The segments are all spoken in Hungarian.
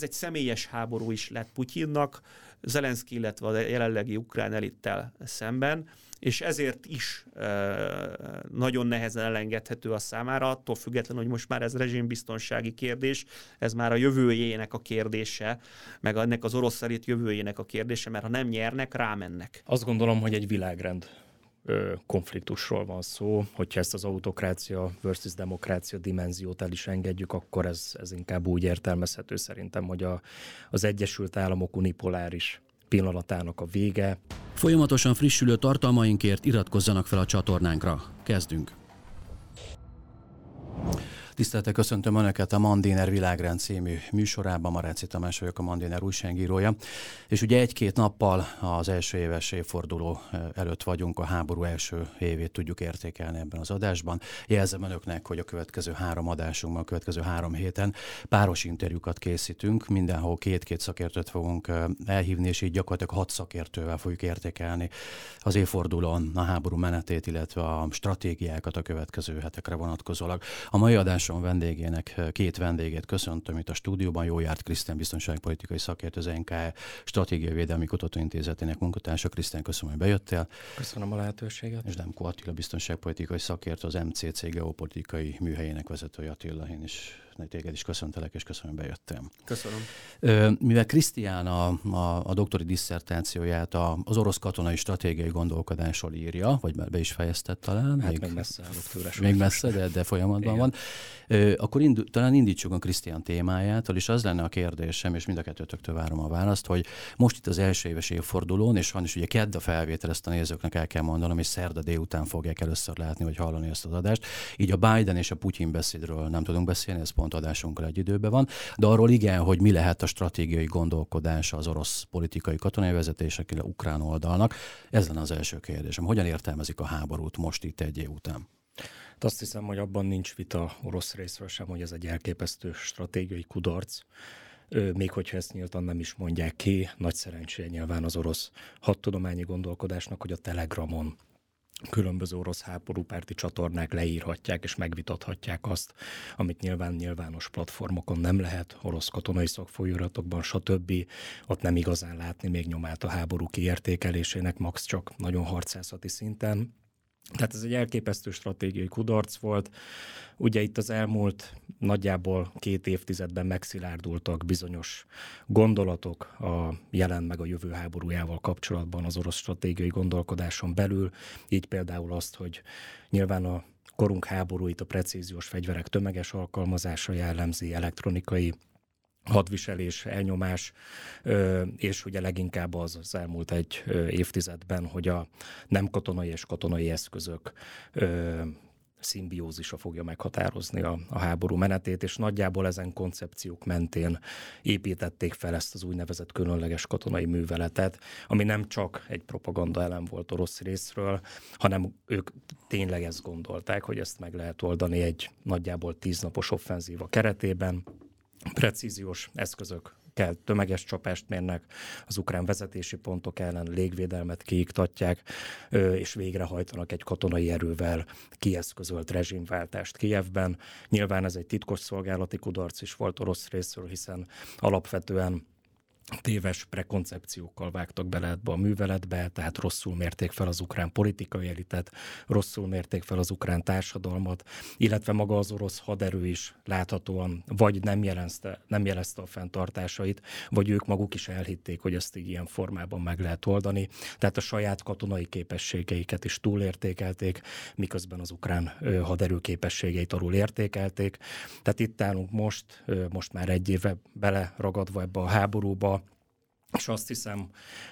Ez egy személyes háború is lett Putyinnak, Zelenszky, illetve a jelenlegi ukrán elittel szemben, és ezért is nagyon nehezen elengedhető a számára, attól függetlenül, hogy most már ez rezsimbiztonsági kérdés, ez már a jövőjének a kérdése, meg ennek az orosz elit jövőjének a kérdése, mert ha nem nyernek, rámennek. Azt gondolom, hogy egy világrend konfliktusról van szó. Hogyha ezt az autokrácia versus demokrácia dimenziót el is engedjük, akkor ez, ez inkább úgy értelmezhető szerintem, hogy a, az Egyesült Államok unipoláris pillanatának a vége. Folyamatosan frissülő tartalmainkért iratkozzanak fel a csatornánkra. Kezdünk! Tiszteltek köszöntöm Önöket a Mandiner Világrend című műsorában. Maráci Tamás vagyok a Mandiner újságírója. És ugye egy-két nappal az első éves évforduló előtt vagyunk, a háború első évét tudjuk értékelni ebben az adásban. Jelzem Önöknek, hogy a következő három adásunkban, a következő három héten páros interjúkat készítünk. Mindenhol két-két szakértőt fogunk elhívni, és így gyakorlatilag hat szakértővel fogjuk értékelni az évfordulón a háború menetét, illetve a stratégiákat a következő hetekre vonatkozólag. A mai adás adásom vendégének két vendégét köszöntöm itt a stúdióban. Jó járt Krisztián biztonságpolitikai szakértő, az NK Stratégiai Védelmi Kutatóintézetének munkatársa. Krisztián, köszönöm, hogy bejöttél. Köszönöm a lehetőséget. És Demko Attila biztonságpolitikai szakértő, az MCC geopolitikai műhelyének vezetője Attila. Én is téged is köszöntelek, és köszönöm, hogy bejöttem. Köszönöm. Mivel Krisztián a, a, a doktori disszertációját a, az orosz katonai stratégiai gondolkodásról írja, vagy be is fejezted talán. Hát még, még messze állott Még messze, de, de folyamatban Igen. van. Akkor indu, talán indítsuk a Krisztián témájától, és az lenne a kérdésem, és mind a kettőtöktől várom a választ, hogy most itt az első éves évfordulón, és van is ugye kedd a felvétel, ezt a nézőknek el kell mondanom, és szerda délután fogják először látni, vagy hallani ezt az adást. Így a Biden és a Putyin beszédről nem tudunk beszélni, ez pont adásunkkal egy időben van, de arról igen, hogy mi lehet a stratégiai gondolkodása az orosz politikai katonai vezetések, illetve ukrán oldalnak. Ez lenne az első kérdésem. Hogyan értelmezik a háborút most itt egy év után? Hát azt hiszem, hogy abban nincs vita orosz részről sem, hogy ez egy elképesztő stratégiai kudarc. Még hogyha ezt nyíltan nem is mondják ki, nagy szerencséje nyilván az orosz hadtudományi gondolkodásnak, hogy a Telegramon különböző orosz háborúpárti csatornák leírhatják és megvitathatják azt, amit nyilván nyilvános platformokon nem lehet, orosz katonai szakfolyóratokban, stb. Ott nem igazán látni még nyomát a háború kiértékelésének, max csak nagyon harcászati szinten. Tehát ez egy elképesztő stratégiai kudarc volt. Ugye itt az elmúlt nagyjából két évtizedben megszilárdultak bizonyos gondolatok a jelen meg a jövő háborújával kapcsolatban az orosz stratégiai gondolkodáson belül. Így például azt, hogy nyilván a korunk háborúit a precíziós fegyverek tömeges alkalmazása jellemzi, elektronikai hadviselés, elnyomás, és ugye leginkább az az elmúlt egy évtizedben, hogy a nem katonai és katonai eszközök szimbiózisa fogja meghatározni a, a háború menetét, és nagyjából ezen koncepciók mentén építették fel ezt az úgynevezett különleges katonai műveletet, ami nem csak egy propaganda elem volt orosz részről, hanem ők tényleg ezt gondolták, hogy ezt meg lehet oldani egy nagyjából tíznapos offenzíva keretében, precíziós eszközök kell tömeges csapást mérnek, az ukrán vezetési pontok ellen légvédelmet kiiktatják, és végrehajtanak egy katonai erővel kieszközölt rezsimváltást Kijevben. Nyilván ez egy titkos szolgálati kudarc is volt orosz részről, hiszen alapvetően téves prekoncepciókkal vágtak bele ebbe a műveletbe, tehát rosszul mérték fel az ukrán politikai elitet, rosszul mérték fel az ukrán társadalmat, illetve maga az orosz haderő is láthatóan vagy nem jelezte, nem jelezte a fenntartásait, vagy ők maguk is elhitték, hogy ezt így ilyen formában meg lehet oldani. Tehát a saját katonai képességeiket is túlértékelték, miközben az ukrán haderő képességeit arról értékelték. Tehát itt állunk most, most már egy éve bele ragadva ebbe a háborúba, és azt hiszem,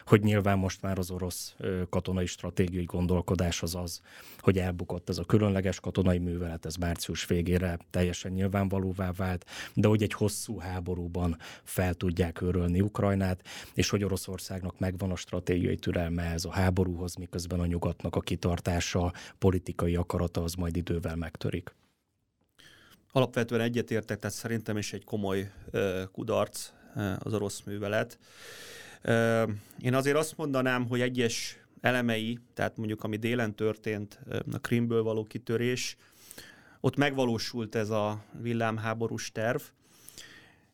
hogy nyilván most már az orosz katonai stratégiai gondolkodás az az, hogy elbukott ez a különleges katonai művelet, ez március végére teljesen nyilvánvalóvá vált, de hogy egy hosszú háborúban fel tudják örölni Ukrajnát, és hogy Oroszországnak megvan a stratégiai türelme ez a háborúhoz, miközben a nyugatnak a kitartása, politikai akarata az majd idővel megtörik. Alapvetően egyetértek, tehát szerintem is egy komoly kudarc az orosz művelet. Én azért azt mondanám, hogy egyes elemei, tehát mondjuk ami délen történt, a Krimből való kitörés, ott megvalósult ez a villámháborús terv,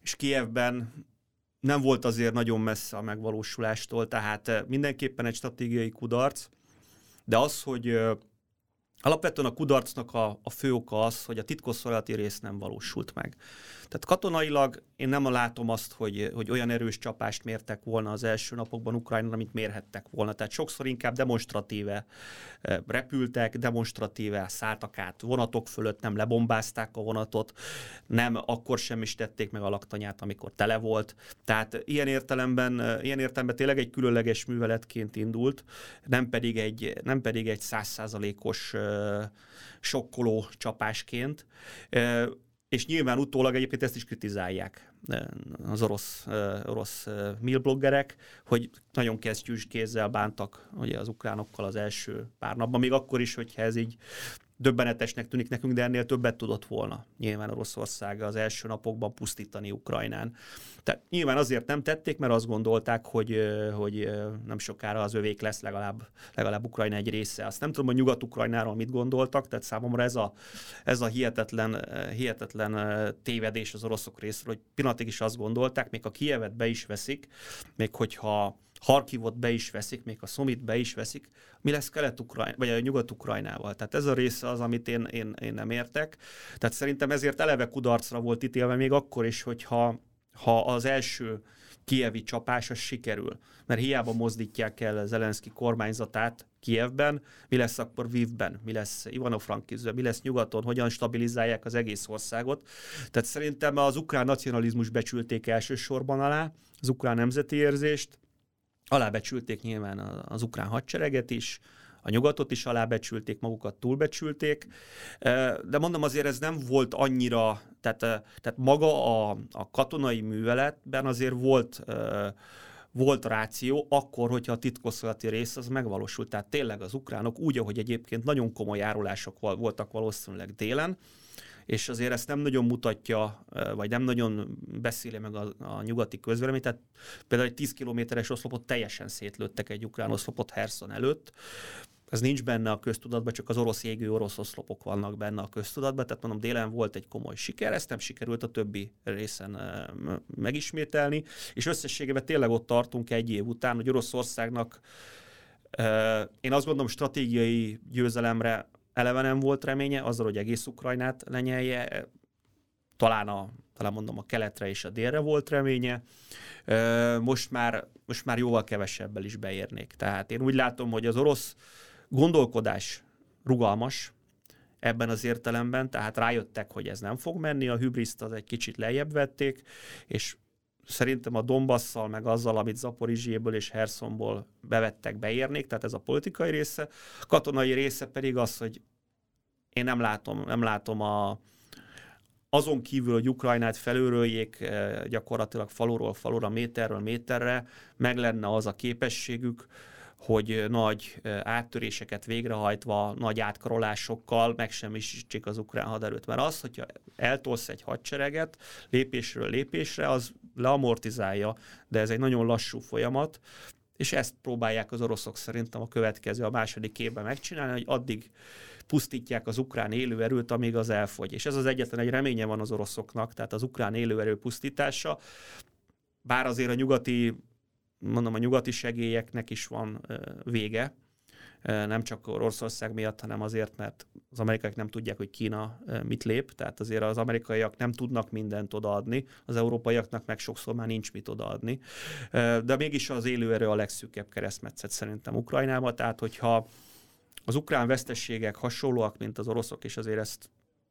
és Kievben nem volt azért nagyon messze a megvalósulástól, tehát mindenképpen egy stratégiai kudarc, de az, hogy Alapvetően a kudarcnak a, a fő oka az, hogy a titkosszolgálati rész nem valósult meg. Tehát katonailag én nem látom azt, hogy, hogy olyan erős csapást mértek volna az első napokban Ukrajnán, amit mérhettek volna. Tehát sokszor inkább demonstratíve eh, repültek, demonstratíve szálltak át vonatok fölött, nem lebombázták a vonatot, nem akkor sem is tették meg a laktanyát, amikor tele volt. Tehát ilyen értelemben, eh, ilyen értelemben tényleg egy különleges műveletként indult, nem pedig egy, nem pedig egy százszázalékos eh, sokkoló csapásként. És nyilván utólag egyébként ezt is kritizálják az orosz, orosz milbloggerek, hogy nagyon kesztyűs kézzel bántak ugye, az ukránokkal az első pár napban, még akkor is, hogyha ez így döbbenetesnek tűnik nekünk, de ennél többet tudott volna nyilván Oroszország az első napokban pusztítani Ukrajnán. Tehát nyilván azért nem tették, mert azt gondolták, hogy, hogy nem sokára az övék lesz legalább, legalább Ukrajna egy része. Azt nem tudom, hogy Nyugat-Ukrajnáról mit gondoltak, tehát számomra ez a, ez a hihetetlen, hihetetlen tévedés az oroszok részéről, hogy pillanatig is azt gondolták, még a Kievet be is veszik, még hogyha Harkivot be is veszik, még a Szomit be is veszik, mi lesz Kelet-Ukrajna, vagy a Nyugat-Ukrajnával. Tehát ez a része az, amit én, én, én nem értek. Tehát szerintem ezért eleve kudarcra volt ítélve még akkor is, hogyha ha az első kievi csapás az sikerül. Mert hiába mozdítják el Zelenszky kormányzatát Kievben, mi lesz akkor Vivben, mi lesz Ivano-Frankizben, mi lesz nyugaton, hogyan stabilizálják az egész országot. Tehát szerintem az ukrán nacionalizmus becsülték elsősorban alá, az ukrán nemzeti érzést, Alábecsülték nyilván az ukrán hadsereget is, a nyugatot is alábecsülték, magukat túlbecsülték, de mondom azért ez nem volt annyira, tehát, tehát maga a, a katonai műveletben azért volt volt ráció akkor, hogyha a titkosszolati rész az megvalósult. Tehát tényleg az ukránok úgy, ahogy egyébként nagyon komoly járulások voltak valószínűleg délen, és azért ezt nem nagyon mutatja, vagy nem nagyon beszéli meg a, a nyugati közvélemény. Tehát például egy 10 kilométeres oszlopot teljesen szétlőttek egy ukrán oszlopot Herson előtt. Ez nincs benne a köztudatban, csak az orosz égő orosz oszlopok vannak benne a köztudatban, tehát mondom, délen volt egy komoly siker, ezt nem sikerült a többi részen megismételni, és összességében tényleg ott tartunk egy év után, hogy Oroszországnak én azt gondolom stratégiai győzelemre eleve nem volt reménye, azzal, hogy egész Ukrajnát lenyelje, talán a talán mondom a keletre és a délre volt reménye. Most már, most már jóval kevesebbel is beérnék. Tehát én úgy látom, hogy az orosz gondolkodás rugalmas ebben az értelemben, tehát rájöttek, hogy ez nem fog menni, a hübriszt az egy kicsit lejjebb vették, és szerintem a Donbasszal, meg azzal, amit Zaporizséből és Hersonból bevettek, beérnék, tehát ez a politikai része. Katonai része pedig az, hogy én nem látom, nem látom a, azon kívül, hogy Ukrajnát felőröljék eh, gyakorlatilag faluról falura, méterről méterre, meg lenne az a képességük, hogy nagy áttöréseket végrehajtva, nagy átkarolásokkal megsemmisítsék az ukrán haderőt. Mert az, hogyha eltolsz egy hadsereget lépésről lépésre, az leamortizálja, de ez egy nagyon lassú folyamat, és ezt próbálják az oroszok szerintem a következő, a második évben megcsinálni, hogy addig pusztítják az ukrán élőerőt, amíg az elfogy. És ez az egyetlen egy reménye van az oroszoknak, tehát az ukrán élőerő pusztítása. Bár azért a nyugati, mondom, a nyugati segélyeknek is van vége, nem csak Oroszország miatt, hanem azért, mert az amerikaiak nem tudják, hogy Kína mit lép, tehát azért az amerikaiak nem tudnak mindent odaadni, az európaiaknak meg sokszor már nincs mit odaadni. De mégis az élőerő a legszűkebb keresztmetszet szerintem Ukrajnában, tehát hogyha az ukrán vesztességek hasonlóak, mint az oroszok, és azért ezt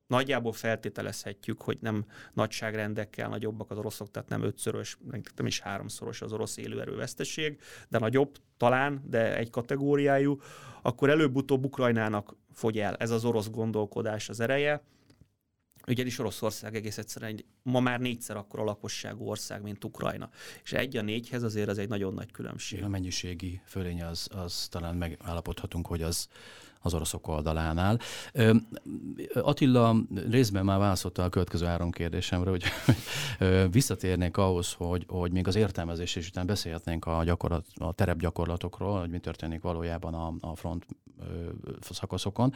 nagyjából feltételezhetjük, hogy nem nagyságrendekkel nagyobbak az oroszok, tehát nem ötszörös, nem is háromszoros az orosz élőerő veszteség, de nagyobb talán, de egy kategóriájú, akkor előbb-utóbb Ukrajnának fogy el ez az orosz gondolkodás az ereje, ugyanis Oroszország egész egyszerűen egy, ma már négyszer akkor a lakosságú ország, mint Ukrajna. És egy a négyhez azért az egy nagyon nagy különbség. A mennyiségi fölény az, az talán megállapodhatunk, hogy az, az oroszok oldalánál. Attila részben már válaszolta a következő három kérdésemre, hogy visszatérnék ahhoz, hogy, hogy még az értelmezés is után beszélhetnénk a, gyakorlat, a terepgyakorlatokról, hogy mi történik valójában a, a front szakaszokon.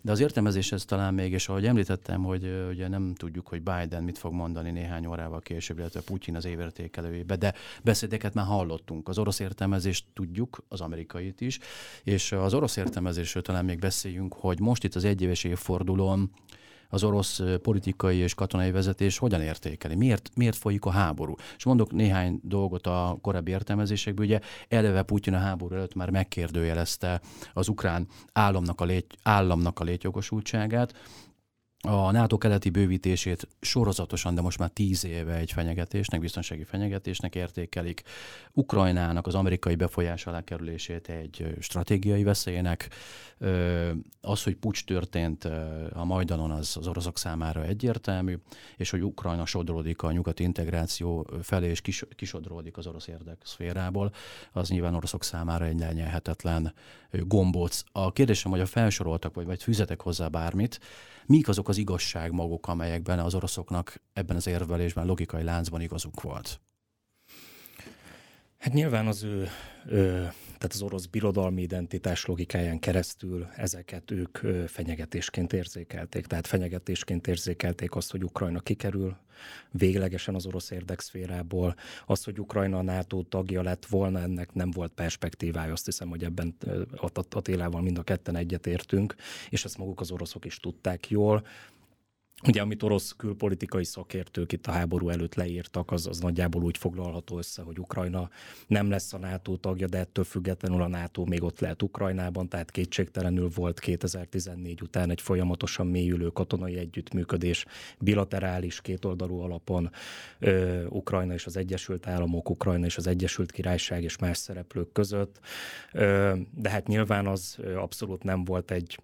De az értelmezéshez talán még, és ahogy említettem, hogy ugye nem tudjuk, hogy Biden mit fog mondani néhány órával később, illetve Putyin az évértékelőjébe, de beszédeket már hallottunk. Az orosz értelmezést tudjuk, az amerikait is, és az orosz értelmezésről talán még beszéljünk, hogy most itt az egyéves évfordulón az orosz politikai és katonai vezetés hogyan értékeli, miért, miért folyik a háború. És mondok néhány dolgot a korábbi értelmezésekből, ugye eleve Putyin a háború előtt már megkérdőjelezte az ukrán államnak a, lét, államnak a létjogosultságát, a NATO keleti bővítését sorozatosan, de most már tíz éve egy fenyegetésnek, biztonsági fenyegetésnek értékelik. Ukrajnának az amerikai befolyás alá kerülését egy stratégiai veszélynek. Az, hogy pucs történt a Majdanon, az az oroszok számára egyértelmű, és hogy Ukrajna sodródik a nyugati integráció felé, és kis, kisodródik az orosz érdekszférából, az nyilván oroszok számára egy lenyelhetetlen gombóc. A kérdésem, hogy a felsoroltak, vagy, vagy fűzetek hozzá bármit, mik azok az igazság maguk, amelyekben az oroszoknak ebben az érvelésben, logikai láncban igazuk volt? Hát nyilván az ő, ő tehát az orosz birodalmi identitás logikáján keresztül ezeket ők fenyegetésként érzékelték. Tehát fenyegetésként érzékelték azt, hogy Ukrajna kikerül véglegesen az orosz érdekszférából. Az, hogy Ukrajna a NATO tagja lett volna, ennek nem volt perspektívája. Azt hiszem, hogy ebben a Télával mind a ketten egyetértünk, és ezt maguk az oroszok is tudták jól. Ugye, amit orosz külpolitikai szakértők itt a háború előtt leírtak, az, az nagyjából úgy foglalható össze, hogy Ukrajna nem lesz a NATO tagja, de ettől függetlenül a NATO még ott lehet Ukrajnában, tehát kétségtelenül volt 2014 után egy folyamatosan mélyülő katonai együttműködés, bilaterális, kétoldalú alapon ö, Ukrajna és az Egyesült Államok, Ukrajna és az Egyesült Királyság és más szereplők között, ö, de hát nyilván az abszolút nem volt egy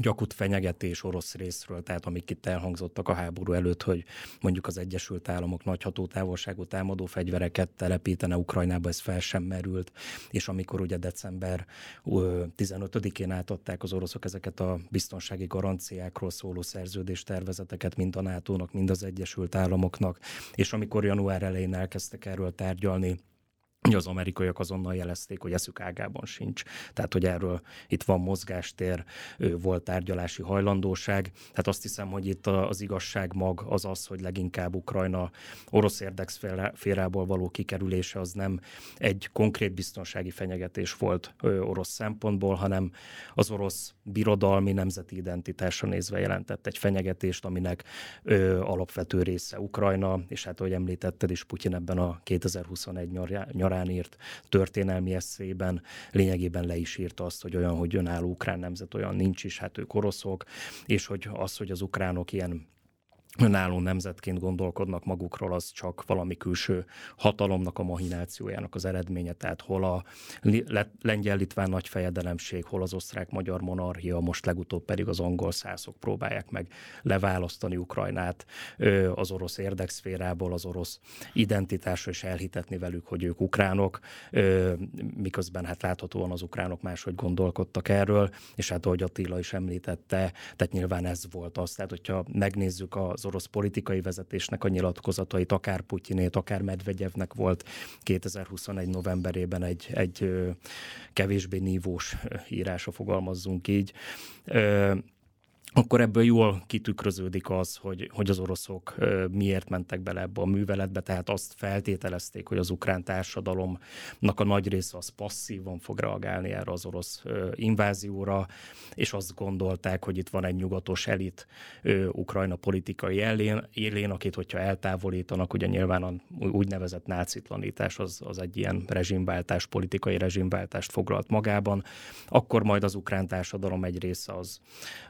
gyakut fenyegetés orosz részről, tehát amik itt elhangzottak a háború előtt, hogy mondjuk az Egyesült Államok nagy hatótávolságú támadó fegyvereket telepítene Ukrajnába, ez fel sem merült, és amikor ugye december 15-én átadták az oroszok ezeket a biztonsági garanciákról szóló szerződés tervezeteket mind a NATO-nak, mind az Egyesült Államoknak, és amikor január elején elkezdtek erről tárgyalni, az amerikaiak azonnal jelezték, hogy eszük ágában sincs. Tehát, hogy erről itt van mozgástér, volt tárgyalási hajlandóság. Tehát azt hiszem, hogy itt az igazság mag az az, hogy leginkább Ukrajna orosz érdekszférából való kikerülése az nem egy konkrét biztonsági fenyegetés volt orosz szempontból, hanem az orosz birodalmi nemzeti identitásra nézve jelentett egy fenyegetést, aminek alapvető része Ukrajna, és hát, ahogy említetted is, Putyin ebben a 2021 nyar nyarán írt történelmi eszében lényegében le is írta azt, hogy olyan, hogy önálló ukrán nemzet olyan nincs is, hát ők oroszok, és hogy az, hogy az ukránok ilyen önálló nemzetként gondolkodnak magukról, az csak valami külső hatalomnak a mahinációjának az eredménye, tehát hol a lengyel-litván nagy fejedelemség, hol az osztrák-magyar monarchia, most legutóbb pedig az angol szászok próbálják meg leválasztani Ukrajnát az orosz érdekszférából, az orosz identitásra, és elhitetni velük, hogy ők ukránok, miközben hát láthatóan az ukránok máshogy gondolkodtak erről, és hát ahogy Attila is említette, tehát nyilván ez volt az, tehát hogyha megnézzük az az orosz politikai vezetésnek a nyilatkozatait, akár Putyinét, akár Medvegyevnek volt 2021 novemberében egy, egy kevésbé nívós írása, fogalmazzunk így akkor ebből jól kitükröződik az, hogy, hogy az oroszok miért mentek bele ebbe a műveletbe, tehát azt feltételezték, hogy az ukrán társadalomnak a nagy része az passzívan fog reagálni erre az orosz invázióra, és azt gondolták, hogy itt van egy nyugatos elit Ukrajna politikai élén, élén akit, hogyha eltávolítanak, ugye nyilván a úgynevezett nácitlanítás az, az egy ilyen rezsimváltás, politikai rezsimváltást foglalt magában, akkor majd az ukrán társadalom egy része az,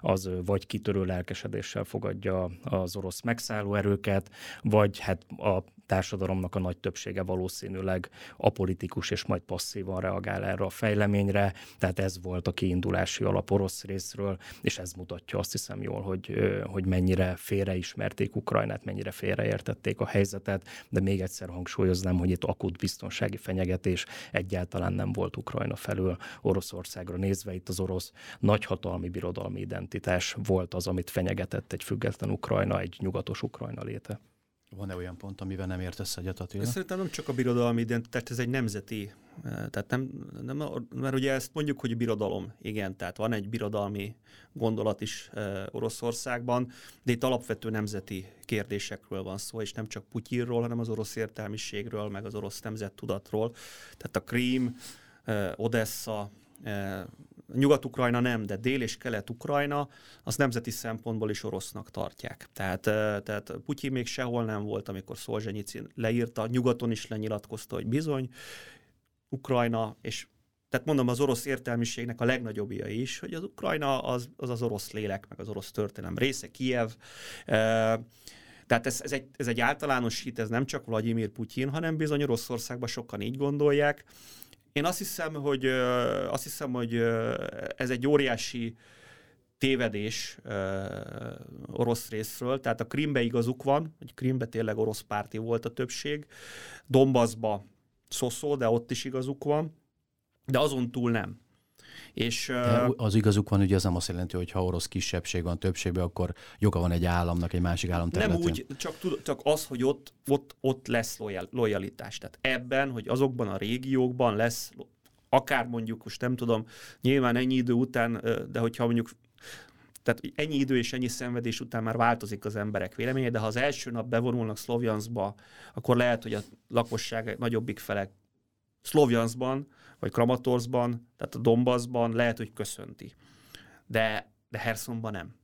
az vagy kitörő lelkesedéssel fogadja az orosz megszálló erőket, vagy hát a társadalomnak a nagy többsége valószínűleg apolitikus és majd passzívan reagál erre a fejleményre, tehát ez volt a kiindulási alap orosz részről, és ez mutatja azt hiszem jól, hogy, hogy mennyire félreismerték Ukrajnát, mennyire félreértették a helyzetet, de még egyszer hangsúlyoznám, hogy itt akut biztonsági fenyegetés egyáltalán nem volt Ukrajna felül Oroszországra nézve, itt az orosz nagyhatalmi birodalmi identitás volt az, amit fenyegetett egy független Ukrajna, egy nyugatos Ukrajna léte. Van-e olyan pont, amivel nem értesz egyet Attila? Szerintem nem csak a birodalmi identitás, ez egy nemzeti, eh, tehát nem, nem, mert ugye ezt mondjuk, hogy birodalom, igen, tehát van egy birodalmi gondolat is eh, Oroszországban, de itt alapvető nemzeti kérdésekről van szó, és nem csak Putyinról, hanem az orosz értelmiségről, meg az orosz nemzettudatról. Tehát a Krím, eh, Odessa, Nyugat-Ukrajna nem, de Dél- és Kelet-Ukrajna az nemzeti szempontból is orosznak tartják. Tehát, tehát Putyin még sehol nem volt, amikor Szolzsenyicin leírta, nyugaton is lenyilatkozta, hogy bizony, Ukrajna, és tehát mondom az orosz értelmiségnek a legnagyobbja is, hogy az Ukrajna az az, az orosz lélek, meg az orosz történelem része, Kiev. Tehát ez, ez, egy, ez egy általános hit, ez nem csak Vladimir Putyin, hanem bizony Oroszországban sokan így gondolják. Én azt hiszem, hogy, azt hiszem, hogy ez egy óriási tévedés orosz részről, tehát a Krimbe igazuk van, hogy Krimbe tényleg orosz párti volt a többség, Donbassba szoszó, de ott is igazuk van, de azon túl nem. És, De az igazuk van, ugye ez nem azt jelenti, hogy ha orosz kisebbség van többségben, akkor joga van egy államnak, egy másik állam területén. Nem úgy, csak, csak az, hogy ott, ott, ott lesz lojal, lojalitás. Tehát ebben, hogy azokban a régiókban lesz, akár mondjuk, most nem tudom, nyilván ennyi idő után, de hogyha mondjuk tehát ennyi idő és ennyi szenvedés után már változik az emberek véleménye, de ha az első nap bevonulnak Szlovjanszba, akkor lehet, hogy a lakosság nagyobbik fele Szlovjanszban, vagy Kramatorszban, tehát a Dombaszban lehet, hogy köszönti. De, de Hersonban nem.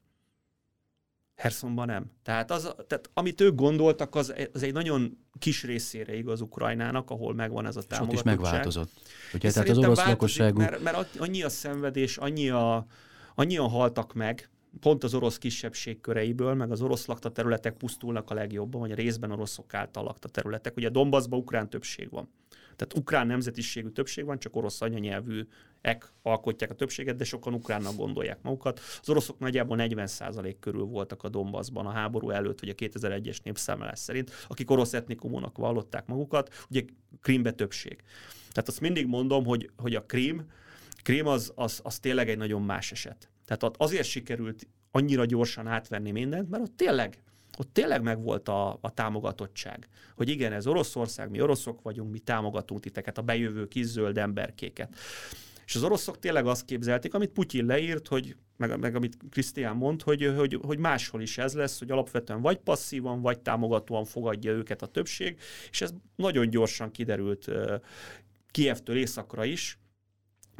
Hersonban nem. Tehát, az, tehát amit ők gondoltak, az, az egy nagyon kis részére igaz Ukrajnának, ahol megvan ez a támogatottság. És ott is megváltozott. Ugye, tehát az orosz lakosságú... Mert, mert annyi a szenvedés, annyi a, annyian haltak meg, pont az orosz kisebbség köreiből, meg az orosz lakta területek pusztulnak a legjobban, vagy a részben oroszok által lakta területek. Ugye Donbassban ukrán többség van. Tehát ukrán nemzetiségű többség van, csak orosz anyanyelvűek alkotják a többséget, de sokan ukránnak gondolják magukat. Az oroszok nagyjából 40% körül voltak a Donbassban a háború előtt, ugye 2001-es népszámlás szerint, akik orosz etnikumúnak vallották magukat, ugye Krímbe többség. Tehát azt mindig mondom, hogy, hogy a Krím, Krím az, az, az tényleg egy nagyon más eset. Tehát azért sikerült annyira gyorsan átvenni mindent, mert ott tényleg ott tényleg megvolt a, a támogatottság. Hogy igen, ez Oroszország, mi oroszok vagyunk, mi támogatunk titeket, a bejövő kis zöld emberkéket. És az oroszok tényleg azt képzelték, amit Putyin leírt, hogy, meg, meg amit Krisztián mond, hogy, hogy, hogy máshol is ez lesz, hogy alapvetően vagy passzívan, vagy támogatóan fogadja őket a többség, és ez nagyon gyorsan kiderült Kievtől északra is,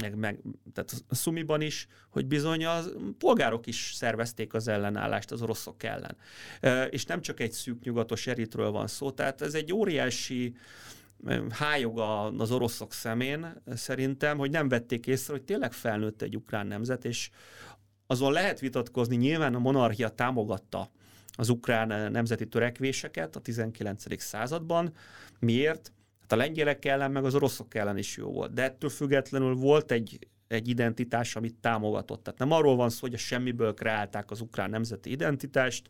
meg, meg tehát a Szumiban is, hogy bizony a polgárok is szervezték az ellenállást az oroszok ellen. És nem csak egy szűk nyugatos eritről van szó, tehát ez egy óriási hájog az oroszok szemén szerintem, hogy nem vették észre, hogy tényleg felnőtt egy ukrán nemzet, és azon lehet vitatkozni, nyilván a monarchia támogatta az ukrán nemzeti törekvéseket a 19. században. Miért? Hát a lengyelek ellen, meg az oroszok ellen is jó volt. De ettől függetlenül volt egy, egy identitás, amit támogatott. Tehát nem arról van szó, hogy a semmiből kreálták az ukrán nemzeti identitást.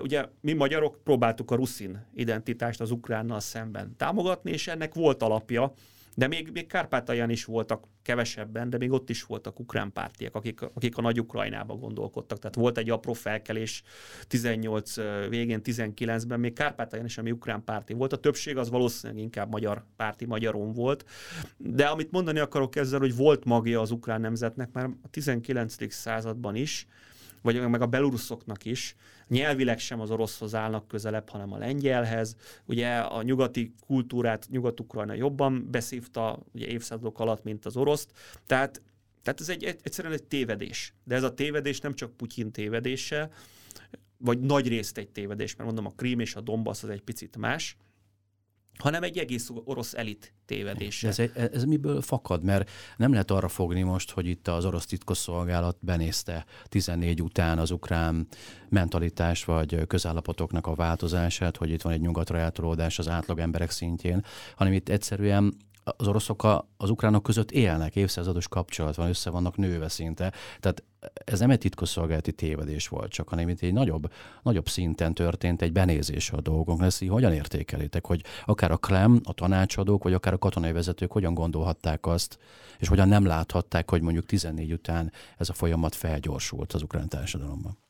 Ugye mi magyarok próbáltuk a ruszin identitást az ukránnal szemben támogatni, és ennek volt alapja, de még, még Kárpátalján is voltak kevesebben, de még ott is voltak ukrán pártiak, akik, akik a nagy Ukrajnába gondolkodtak. Tehát volt egy apró felkelés 18 végén, 19-ben, még Kárpátalján is, ami ukrán párti volt. A többség az valószínűleg inkább magyar párti, magyaron volt. De amit mondani akarok ezzel, hogy volt magja az ukrán nemzetnek már a 19. században is, vagy meg a beluruszoknak is, nyelvileg sem az oroszhoz állnak közelebb, hanem a lengyelhez. Ugye a nyugati kultúrát Nyugat-Ukrajna jobban beszívta ugye évszázadok alatt, mint az oroszt. Tehát, tehát ez egy, egyszerűen egy tévedés. De ez a tévedés nem csak Putyin tévedése, vagy nagy részt egy tévedés, mert mondom, a Krím és a Donbass az egy picit más, hanem egy egész orosz elit tévedése. Ez, ez miből fakad? Mert nem lehet arra fogni most, hogy itt az orosz titkosszolgálat benézte 14 után az ukrán mentalitás vagy közállapotoknak a változását, hogy itt van egy nyugatra eltolódás az átlag emberek szintjén, hanem itt egyszerűen az oroszok az ukránok között élnek, évszázados kapcsolat van, össze vannak nőve szinte. Tehát ez nem egy titkosszolgálati tévedés volt csak, hanem itt egy nagyobb, nagyobb szinten történt egy benézés a dolgoknak. Ezt így hogyan értékelitek, hogy akár a Krem, a tanácsadók, vagy akár a katonai vezetők hogyan gondolhatták azt, és hogyan nem láthatták, hogy mondjuk 14 után ez a folyamat felgyorsult az ukrán társadalomban?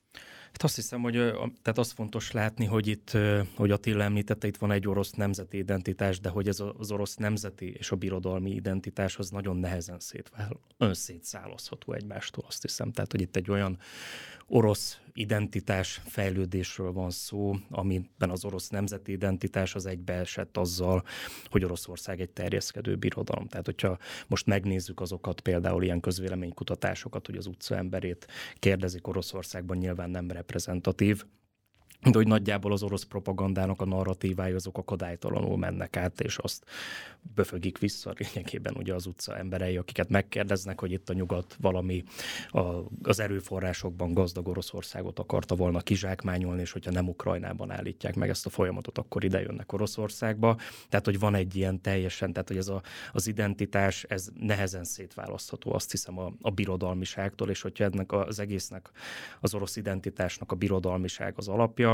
Hát azt hiszem, hogy tehát az fontos látni, hogy itt, hogy Attila említette, itt van egy orosz nemzeti identitás, de hogy ez az orosz nemzeti és a birodalmi identitás az nagyon nehezen szétvál, szétszálozható egymástól, azt hiszem. Tehát, hogy itt egy olyan orosz identitás fejlődésről van szó, amiben az orosz nemzeti identitás az egybeesett azzal, hogy Oroszország egy terjeszkedő birodalom. Tehát, hogyha most megnézzük azokat, például ilyen közvéleménykutatásokat, hogy az utca emberét kérdezik Oroszországban, nyilván nem reprezentatív, de hogy nagyjából az orosz propagandának a narratívái azok akadálytalanul mennek át, és azt böfögik vissza lényegében ugye az utca emberei, akiket megkérdeznek, hogy itt a nyugat valami a, az erőforrásokban gazdag Oroszországot akarta volna kizsákmányolni, és hogyha nem Ukrajnában állítják meg ezt a folyamatot, akkor ide jönnek Oroszországba. Tehát, hogy van egy ilyen teljesen, tehát, hogy ez a, az identitás, ez nehezen szétválasztható, azt hiszem a, a birodalmiságtól, és hogyha ennek az egésznek, az orosz identitásnak a birodalmiság az alapja,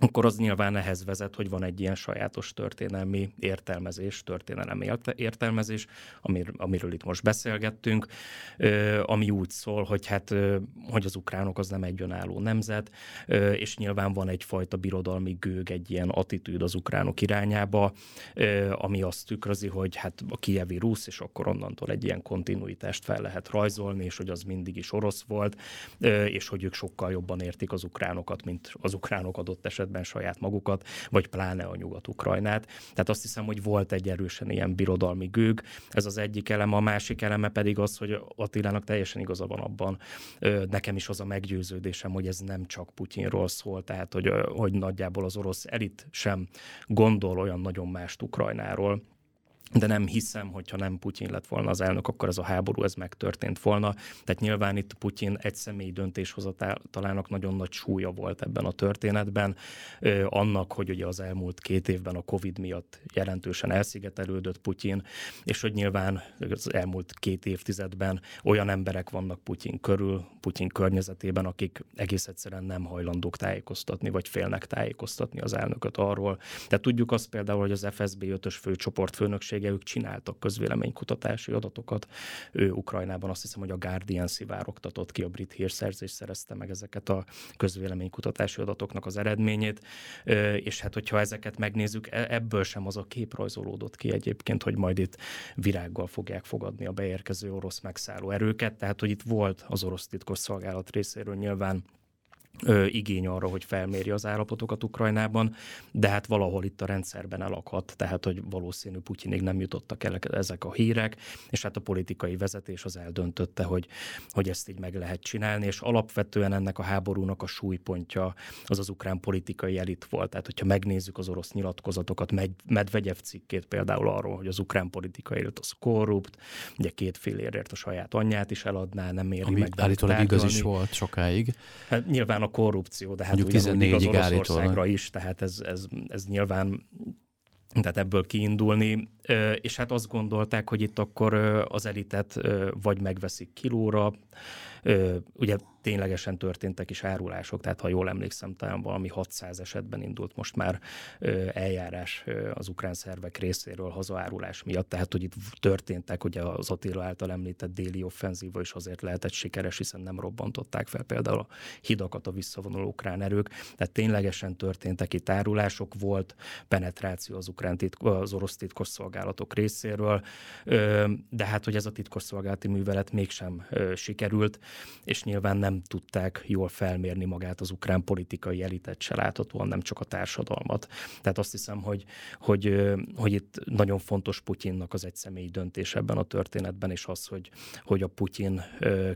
akkor az nyilván ehhez vezet, hogy van egy ilyen sajátos történelmi értelmezés, történelem értelmezés, amir, amiről itt most beszélgettünk, ami úgy szól, hogy hát, hogy az ukránok az nem egy önálló nemzet, és nyilván van egyfajta birodalmi gőg, egy ilyen attitűd az ukránok irányába, ami azt tükrözi, hogy hát a kievi rusz, és akkor onnantól egy ilyen kontinuitást fel lehet rajzolni, és hogy az mindig is orosz volt, és hogy ők sokkal jobban értik az ukránokat, mint az ukránok adott esetben esetben saját magukat, vagy pláne a Nyugat-Ukrajnát. Tehát azt hiszem, hogy volt egy erősen ilyen birodalmi gőg. Ez az egyik eleme, a másik eleme pedig az, hogy Attilának teljesen igaza van abban. Nekem is az a meggyőződésem, hogy ez nem csak Putyinról szól, tehát hogy, hogy nagyjából az orosz elit sem gondol olyan nagyon mást Ukrajnáról, de nem hiszem, hogyha nem Putyin lett volna az elnök, akkor ez a háború ez megtörtént volna. Tehát nyilván itt Putyin egy személyi döntéshozatalának nagyon nagy súlya volt ebben a történetben. Ö, annak, hogy ugye az elmúlt két évben a Covid miatt jelentősen elszigetelődött Putyin, és hogy nyilván az elmúlt két évtizedben olyan emberek vannak Putyin körül, Putyin környezetében, akik egész egyszerűen nem hajlandók tájékoztatni, vagy félnek tájékoztatni az elnököt arról. Tehát tudjuk azt például, hogy az FSB 5-ös főcsoport segítsége ők csináltak közvéleménykutatási adatokat. Ő Ukrajnában azt hiszem, hogy a Guardian szivárogtatott ki, a brit hírszerzés szerezte meg ezeket a közvéleménykutatási adatoknak az eredményét, és hát hogyha ezeket megnézzük, e, ebből sem az a kép rajzolódott ki egyébként, hogy majd itt virággal fogják fogadni a beérkező orosz megszálló erőket, tehát hogy itt volt az orosz titkosszolgálat részéről nyilván ö, igény arra, hogy felméri az állapotokat Ukrajnában, de hát valahol itt a rendszerben elakadt, tehát hogy valószínű Putyinig nem jutottak el ezek a hírek, és hát a politikai vezetés az eldöntötte, hogy, hogy ezt így meg lehet csinálni, és alapvetően ennek a háborúnak a súlypontja az az ukrán politikai elit volt. Tehát, hogyha megnézzük az orosz nyilatkozatokat, Medvegyev cikkét például arról, hogy az ukrán politikai elit az korrupt, ugye két félérért a saját anyját is eladná, nem éri Ami meg. állítólag igaz is volt sokáig. Hát nyilván a korrupció, de hát Mondjuk 14 az Oroszországra is, tehát ez, ez, ez nyilván tehát ebből kiindulni, és hát azt gondolták, hogy itt akkor az elitet vagy megveszik kilóra, ugye ténylegesen történtek is árulások, tehát ha jól emlékszem, talán valami 600 esetben indult most már eljárás az ukrán szervek részéről hazaárulás miatt, tehát hogy itt történtek, ugye az Attila által említett déli offenzíva is azért lehetett sikeres, hiszen nem robbantották fel például a hidakat a visszavonuló ukrán erők, tehát ténylegesen történtek itt árulások, volt penetráció az, ukrán titk- az orosz titkosszolgálatok részéről, de hát, hogy ez a titkosszolgálati művelet mégsem sikerült, és nyilván nem nem tudták jól felmérni magát az ukrán politikai elitet se láthatóan, nem csak a társadalmat. Tehát azt hiszem, hogy, hogy, hogy itt nagyon fontos Putyinnak az egy személyi döntés ebben a történetben, és az, hogy, hogy a Putyin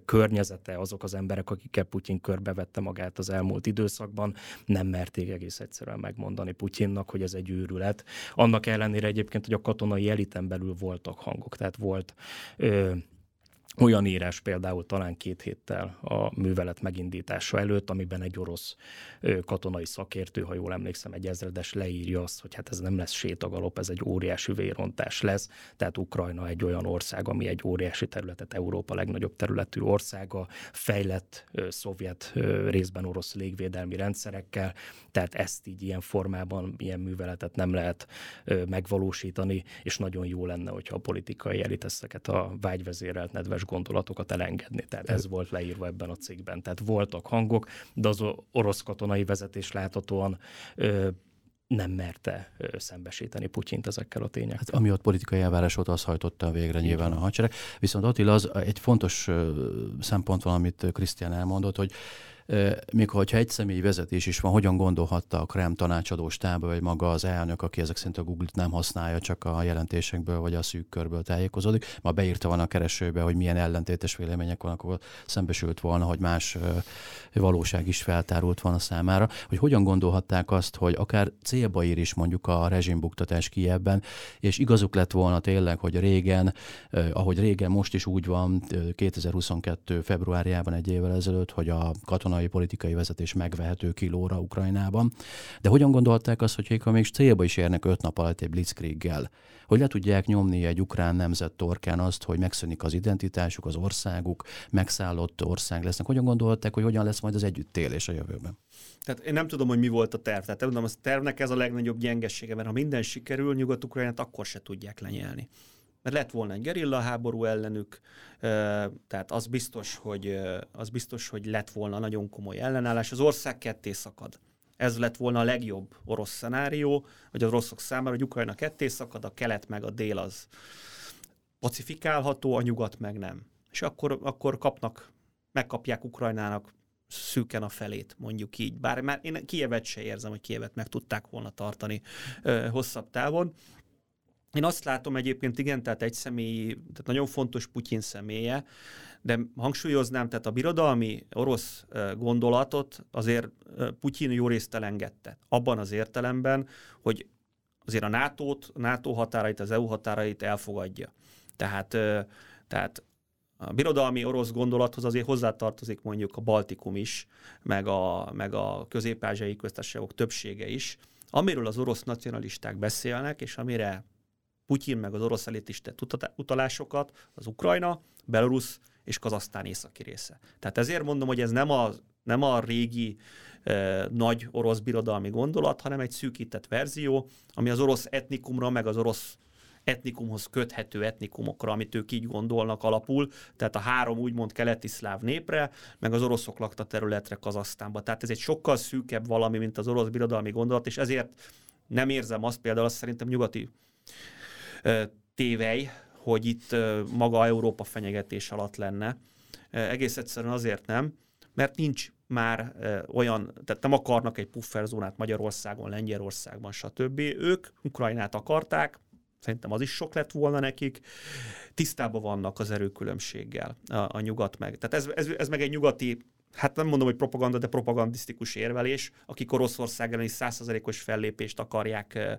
környezete, azok az emberek, akikkel Putyin körbevette magát az elmúlt időszakban, nem merték egész egyszerűen megmondani Putyinnak, hogy ez egy őrület. Annak ellenére egyébként, hogy a katonai eliten belül voltak hangok, tehát volt olyan írás például talán két héttel a művelet megindítása előtt, amiben egy orosz katonai szakértő, ha jól emlékszem, egy ezredes leírja azt, hogy hát ez nem lesz sétagalop, ez egy óriási vérontás lesz. Tehát Ukrajna egy olyan ország, ami egy óriási területet, Európa legnagyobb területű országa, fejlett szovjet részben orosz légvédelmi rendszerekkel, tehát ezt így ilyen formában, ilyen műveletet nem lehet megvalósítani, és nagyon jó lenne, hogyha a politikai elit ezeket a vágyvezérelt nedves gondolatokat elengedni. Tehát ez volt leírva ebben a cikkben. Tehát voltak hangok, de az orosz katonai vezetés láthatóan ö, nem merte szembesíteni Putyint ezekkel a tényekkel. Hát, ami ott politikai elvárás volt, az hajtotta végre Igen. nyilván a hadsereg. Viszont Attila, az egy fontos szempont van, amit Krisztián elmondott, hogy még hogyha egy személyi vezetés is van, hogyan gondolhatta a Krem tanácsadó stába, vagy maga az elnök, aki ezek szerint a Google-t nem használja, csak a jelentésekből vagy a szűk körből tájékozódik. Ma beírta van a keresőbe, hogy milyen ellentétes vélemények vannak, akkor szembesült volna, hogy más valóság is feltárult van a számára, hogy hogyan gondolhatták azt, hogy akár célba ír is mondjuk a rezsimbuktatás Kievben, és igazuk lett volna tényleg, hogy régen, ahogy régen most is úgy van, 2022. februárjában egy évvel ezelőtt, hogy a katona katonai politikai vezetés megvehető kilóra Ukrajnában. De hogyan gondolták azt, hogy ha még célba is érnek öt nap alatt egy blitzkrieggel, hogy le tudják nyomni egy ukrán nemzet torkán azt, hogy megszűnik az identitásuk, az országuk, megszállott ország lesznek. Hogyan gondolták, hogy hogyan lesz majd az együttélés a jövőben? Tehát én nem tudom, hogy mi volt a terv. Tehát tudom, a tervnek ez a legnagyobb gyengessége, mert ha minden sikerül, Nyugat-Ukrajnát akkor se tudják lenyelni mert lett volna egy gerilla háború ellenük, tehát az biztos, hogy, az biztos, hogy lett volna nagyon komoly ellenállás. Az ország ketté szakad. Ez lett volna a legjobb orosz szenárió, hogy az oroszok számára, hogy Ukrajna ketté szakad, a kelet meg a dél az pacifikálható, a nyugat meg nem. És akkor, akkor kapnak, megkapják Ukrajnának szűken a felét, mondjuk így. Bár már én Kievet se érzem, hogy Kievet meg tudták volna tartani ö, hosszabb távon. Én azt látom egyébként, igen, tehát egy személy, tehát nagyon fontos Putyin személye, de hangsúlyoznám, tehát a birodalmi orosz gondolatot azért Putyin jó részt elengedte. Abban az értelemben, hogy azért a NATO-t, NATO határait, az EU határait elfogadja. Tehát, tehát a birodalmi orosz gondolathoz azért hozzátartozik mondjuk a Baltikum is, meg a, meg a közép-ázsiai köztársaságok többsége is, amiről az orosz nacionalisták beszélnek, és amire Putyin meg az orosz elit is tett utalásokat, az Ukrajna, Belarus és Kazasztán északi része. Tehát ezért mondom, hogy ez nem a, nem a régi e, nagy orosz birodalmi gondolat, hanem egy szűkített verzió, ami az orosz etnikumra, meg az orosz etnikumhoz köthető etnikumokra, amit ők így gondolnak alapul, tehát a három úgymond keleti szláv népre, meg az oroszok lakta területre Kazasztánba. Tehát ez egy sokkal szűkebb valami, mint az orosz birodalmi gondolat, és ezért nem érzem azt például, azt szerintem nyugati tévej, hogy itt maga Európa fenyegetés alatt lenne. Egész egyszerűen azért nem, mert nincs már olyan, tehát nem akarnak egy pufferzónát Magyarországon, Lengyelországban, stb. Ők Ukrajnát akarták, szerintem az is sok lett volna nekik, tisztában vannak az erőkülönbséggel a, a nyugat meg. Tehát ez, ez, ez meg egy nyugati hát nem mondom, hogy propaganda, de propagandisztikus érvelés, akik Oroszország elleni százszerzelékos fellépést akarják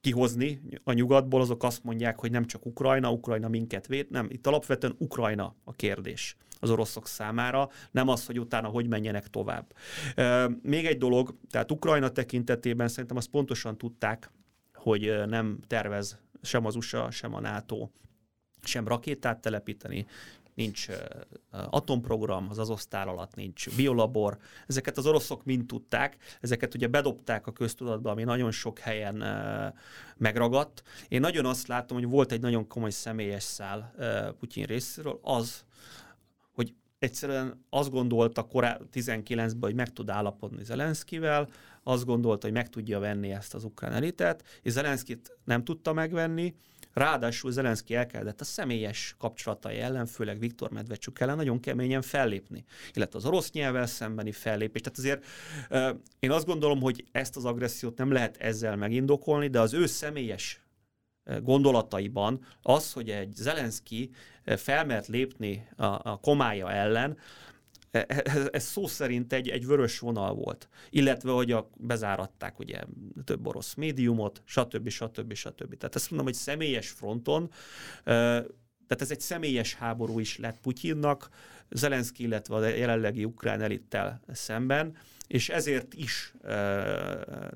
kihozni a nyugatból, azok azt mondják, hogy nem csak Ukrajna, Ukrajna minket véd, nem, itt alapvetően Ukrajna a kérdés az oroszok számára, nem az, hogy utána hogy menjenek tovább. Még egy dolog, tehát Ukrajna tekintetében szerintem azt pontosan tudták, hogy nem tervez sem az USA, sem a NATO sem rakétát telepíteni, nincs atomprogram, az azosztál alatt nincs biolabor. Ezeket az oroszok mind tudták, ezeket ugye bedobták a köztudatba, ami nagyon sok helyen megragadt. Én nagyon azt látom, hogy volt egy nagyon komoly személyes szál Putyin részéről, az, hogy egyszerűen azt gondolta korá 19-ben, hogy meg tud állapodni Zelenszkivel, azt gondolta, hogy meg tudja venni ezt az ukrán elitet, és Zelenszkit nem tudta megvenni, Ráadásul Zelenszky elkezdett a személyes kapcsolatai ellen, főleg Viktor Medvecsuk ellen nagyon keményen fellépni, illetve az orosz nyelvvel szembeni fellépés. Tehát azért én azt gondolom, hogy ezt az agressziót nem lehet ezzel megindokolni, de az ő személyes gondolataiban az, hogy egy Zelenszky felmert lépni a, a komája ellen, ez, e, ez szó szerint egy, egy vörös vonal volt. Illetve, hogy a, bezáratták ugye több orosz médiumot, stb. stb. stb. Tehát ezt mondom, hogy személyes fronton, tehát ez egy személyes háború is lett Putyinnak, Zelenszky, illetve a jelenlegi ukrán elittel szemben, és ezért is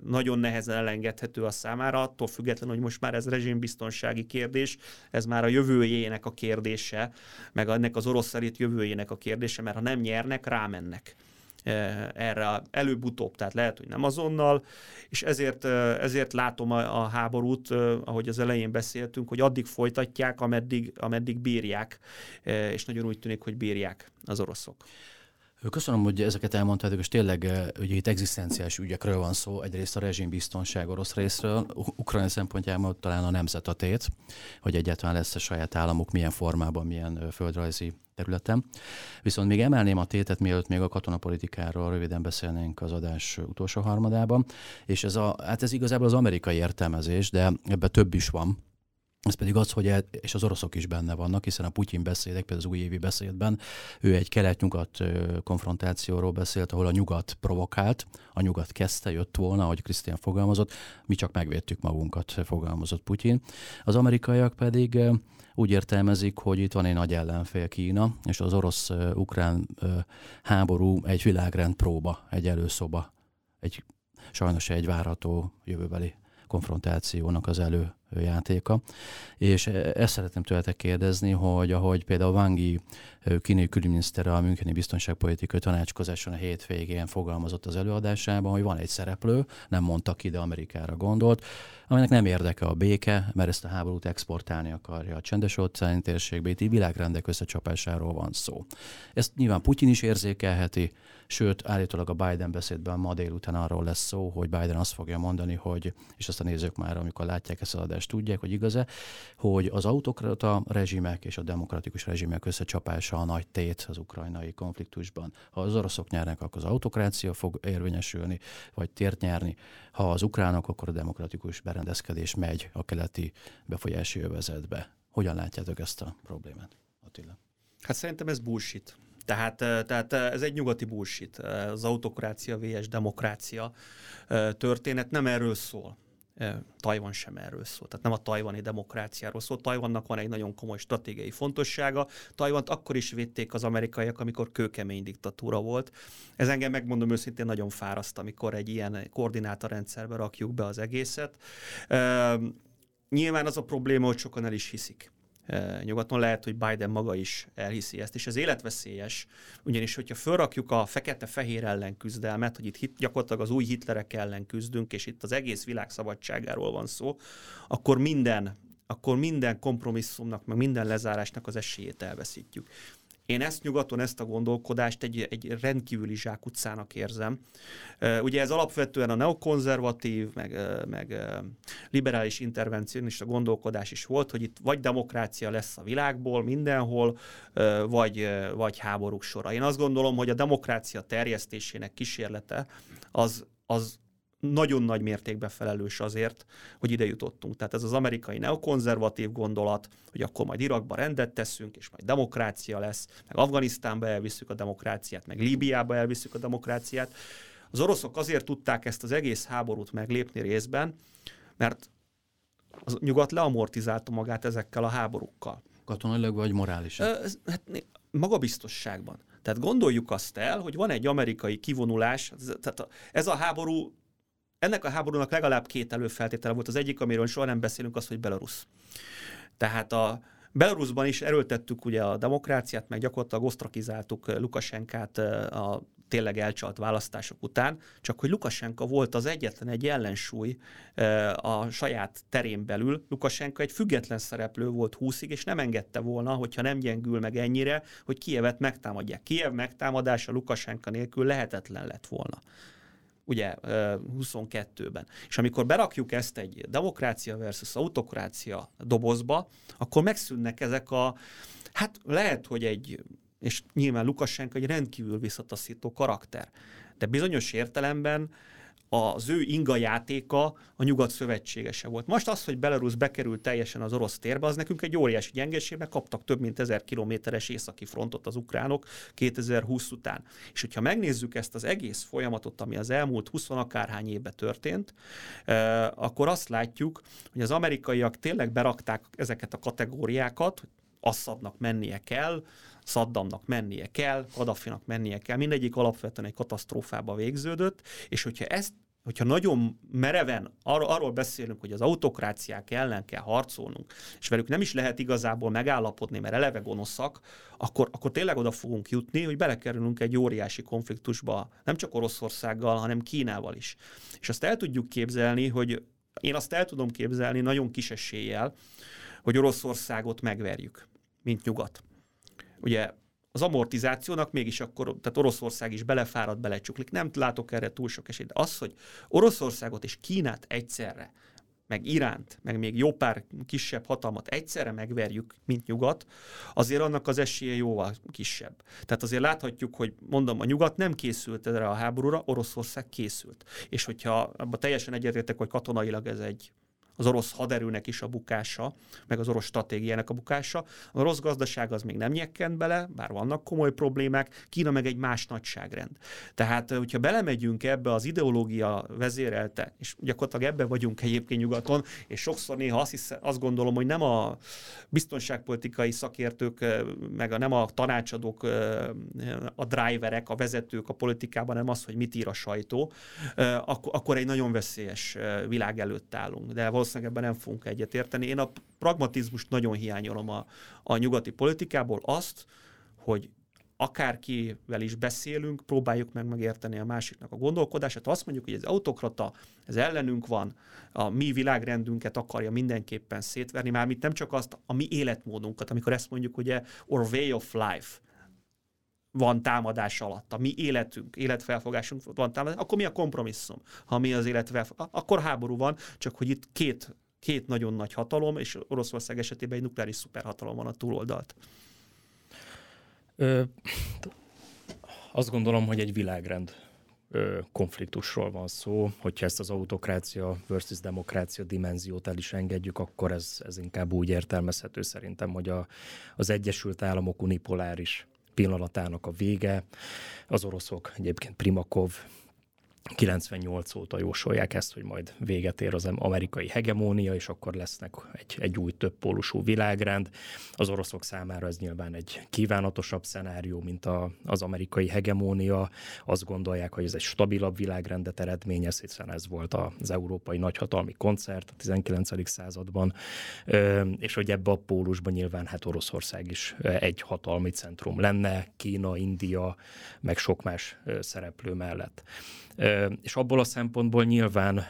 nagyon nehezen elengedhető a számára, attól függetlenül, hogy most már ez rezsimbiztonsági kérdés, ez már a jövőjének a kérdése, meg ennek az orosz elit jövőjének a kérdése, mert ha nem nyernek, rámennek erre előbb-utóbb, tehát lehet, hogy nem azonnal, és ezért, ezért látom a, a háborút, ahogy az elején beszéltünk, hogy addig folytatják, ameddig, ameddig bírják, és nagyon úgy tűnik, hogy bírják az oroszok. Köszönöm, hogy ezeket elmondtátok, és tényleg ugye itt egzisztenciális ügyekről van szó, egyrészt a rezsim biztonság orosz részről, Ukrajna szempontjából talán a nemzet a tét, hogy egyáltalán lesz a saját államuk, milyen formában, milyen földrajzi területen. Viszont még emelném a tétet, mielőtt még a katonapolitikáról röviden beszélnénk az adás utolsó harmadában, és ez, a, hát ez igazából az amerikai értelmezés, de ebbe több is van, ez pedig az, hogy és az oroszok is benne vannak, hiszen a Putyin beszédek, például az újévi beszédben, ő egy kelet-nyugat konfrontációról beszélt, ahol a nyugat provokált, a nyugat kezdte, jött volna, ahogy Krisztián fogalmazott, mi csak megvédtük magunkat, fogalmazott Putyin. Az amerikaiak pedig úgy értelmezik, hogy itt van egy nagy ellenfél Kína, és az orosz-ukrán háború egy világrend próba, egy előszoba, egy sajnos egy várható jövőbeli konfrontációnak az előjátéka. És e, ezt szeretném tőletek kérdezni, hogy ahogy például Wangi kínai külügyminiszter a Müncheni Biztonságpolitikai Tanácskozáson a hétvégén fogalmazott az előadásában, hogy van egy szereplő, nem mondta ki, de Amerikára gondolt, aminek nem érdeke a béke, mert ezt a háborút exportálni akarja a csendes óceáni térségbe, itt világrendek összecsapásáról van szó. Ezt nyilván Putyin is érzékelheti, sőt, állítólag a Biden beszédben ma délután arról lesz szó, hogy Biden azt fogja mondani, hogy, és azt a nézők már, amikor látják ezt az adást, tudják, hogy igaz-e, hogy az autokrata rezsimek és a demokratikus rezsimek összecsapása a nagy tét az ukrajnai konfliktusban. Ha az oroszok nyernek, akkor az autokrácia fog érvényesülni, vagy tért nyerni. Ha az ukránok, akkor a demokratikus berendezkedés megy a keleti befolyási övezetbe. Hogyan látjátok ezt a problémát, Attila? Hát szerintem ez bullshit. Tehát, tehát ez egy nyugati bullshit. Az autokrácia vs. demokrácia történet nem erről szól. Tajvan sem erről szól. Tehát nem a tajvani demokráciáról szól. Tajvannak van egy nagyon komoly stratégiai fontossága. Tajvant akkor is védték az amerikaiak, amikor kőkemény diktatúra volt. Ez engem megmondom őszintén nagyon fáraszt, amikor egy ilyen koordinátorrendszerbe rakjuk be az egészet. Nyilván az a probléma, hogy sokan el is hiszik nyugaton lehet, hogy Biden maga is elhiszi ezt, és ez életveszélyes, ugyanis hogyha felrakjuk a fekete-fehér ellen küzdelmet, hogy itt hit, gyakorlatilag az új Hitlerek ellen küzdünk, és itt az egész világ szabadságáról van szó, akkor minden akkor minden kompromisszumnak, meg minden lezárásnak az esélyét elveszítjük. Én ezt nyugaton, ezt a gondolkodást egy, egy rendkívüli zsákutcának érzem. Ugye ez alapvetően a neokonzervatív, meg, meg liberális intervencionista gondolkodás is volt, hogy itt vagy demokrácia lesz a világból mindenhol, vagy, vagy háborúk sora. Én azt gondolom, hogy a demokrácia terjesztésének kísérlete az, az nagyon nagy mértékben felelős azért, hogy ide jutottunk. Tehát ez az amerikai neokonzervatív gondolat, hogy akkor majd Irakba rendet teszünk, és majd demokrácia lesz, meg Afganisztánba elviszük a demokráciát, meg Líbiába elviszük a demokráciát. Az oroszok azért tudták ezt az egész háborút meglépni részben, mert az nyugat leamortizálta magát ezekkel a háborúkkal. Katonailag vagy morálisan? Hát magabiztosságban. Tehát gondoljuk azt el, hogy van egy amerikai kivonulás, tehát ez a háború ennek a háborúnak legalább két előfeltétele volt. Az egyik, amiről soha nem beszélünk, az, hogy Belarus. Tehát a Belarusban is erőltettük ugye a demokráciát, meg gyakorlatilag osztrakizáltuk Lukasenkát a tényleg elcsalt választások után, csak hogy Lukasenka volt az egyetlen egy ellensúly a saját terén belül. Lukasenka egy független szereplő volt 20-ig, és nem engedte volna, hogyha nem gyengül meg ennyire, hogy Kievet megtámadják. Kiev megtámadása Lukasenka nélkül lehetetlen lett volna. Ugye 22-ben. És amikor berakjuk ezt egy demokrácia versus autokrácia dobozba, akkor megszűnnek ezek a, hát lehet, hogy egy, és nyilván Lukasenko egy rendkívül visszataszító karakter, de bizonyos értelemben az ő inga játéka a nyugat szövetségese volt. Most az, hogy Belarus bekerült teljesen az orosz térbe, az nekünk egy óriási gyengeség, mert kaptak több mint ezer kilométeres északi frontot az ukránok 2020 után. És hogyha megnézzük ezt az egész folyamatot, ami az elmúlt 20 akárhány évben történt, eh, akkor azt látjuk, hogy az amerikaiak tényleg berakták ezeket a kategóriákat, Assadnak mennie kell, Saddamnak mennie kell, Kadafinak mennie kell, mindegyik alapvetően egy katasztrófába végződött, és hogyha ezt hogyha nagyon mereven ar- arról beszélünk, hogy az autokráciák ellen kell harcolnunk, és velük nem is lehet igazából megállapodni, mert eleve gonoszak, akkor, akkor tényleg oda fogunk jutni, hogy belekerülünk egy óriási konfliktusba, nem csak Oroszországgal, hanem Kínával is. És azt el tudjuk képzelni, hogy én azt el tudom képzelni nagyon kis eséllyel, hogy Oroszországot megverjük, mint nyugat. Ugye az amortizációnak mégis akkor, tehát Oroszország is belefárad, belecsuklik. Nem látok erre túl sok esélyt. De az, hogy Oroszországot és Kínát egyszerre, meg Iránt, meg még jó pár kisebb hatalmat egyszerre megverjük, mint nyugat, azért annak az esélye jóval kisebb. Tehát azért láthatjuk, hogy mondom, a nyugat nem készült erre a háborúra, Oroszország készült. És hogyha abban teljesen egyetértek, hogy katonailag ez egy az orosz haderőnek is a bukása, meg az orosz stratégiának a bukása. A rossz gazdaság az még nem nyekkent bele, bár vannak komoly problémák, Kína meg egy más nagyságrend. Tehát, hogyha belemegyünk ebbe az ideológia vezérelte, és gyakorlatilag ebbe vagyunk egyébként nyugaton, és sokszor néha azt, hisz, azt gondolom, hogy nem a biztonságpolitikai szakértők, meg a, nem a tanácsadók, a driverek, a vezetők a politikában, nem az, hogy mit ír a sajtó, akkor egy nagyon veszélyes világ előtt állunk. De valószínűleg ebben nem fogunk egyetérteni. Én a pragmatizmust nagyon hiányolom a, a nyugati politikából, azt, hogy akárkivel is beszélünk, próbáljuk meg megérteni a másiknak a gondolkodását. Azt mondjuk, hogy ez autokrata, ez ellenünk van, a mi világrendünket akarja mindenképpen szétverni, mármint nem csak azt, a mi életmódunkat, amikor ezt mondjuk ugye, or way of life, van támadás alatt, a mi életünk, életfelfogásunk van támadás, akkor mi a kompromisszum? Ha mi az életfelfogás, akkor háború van, csak hogy itt két, két nagyon nagy hatalom, és Oroszország esetében egy nukleáris szuperhatalom van a túloldalt. Ö, azt gondolom, hogy egy világrend ö, konfliktusról van szó. Hogyha ezt az autokrácia versus demokrácia dimenziót el is engedjük, akkor ez, ez inkább úgy értelmezhető szerintem, hogy a, az Egyesült Államok unipoláris pillanatának a vége. Az oroszok egyébként Primakov 98 óta jósolják ezt, hogy majd véget ér az amerikai hegemónia, és akkor lesznek egy, egy új többpólusú világrend. Az oroszok számára ez nyilván egy kívánatosabb szenárió, mint a, az amerikai hegemónia. Azt gondolják, hogy ez egy stabilabb világrendet eredményez, hiszen ez volt az európai nagyhatalmi koncert a 19. században, és hogy ebbe a pólusban nyilván hát Oroszország is egy hatalmi centrum lenne, Kína, India, meg sok más szereplő mellett. És abból a szempontból nyilván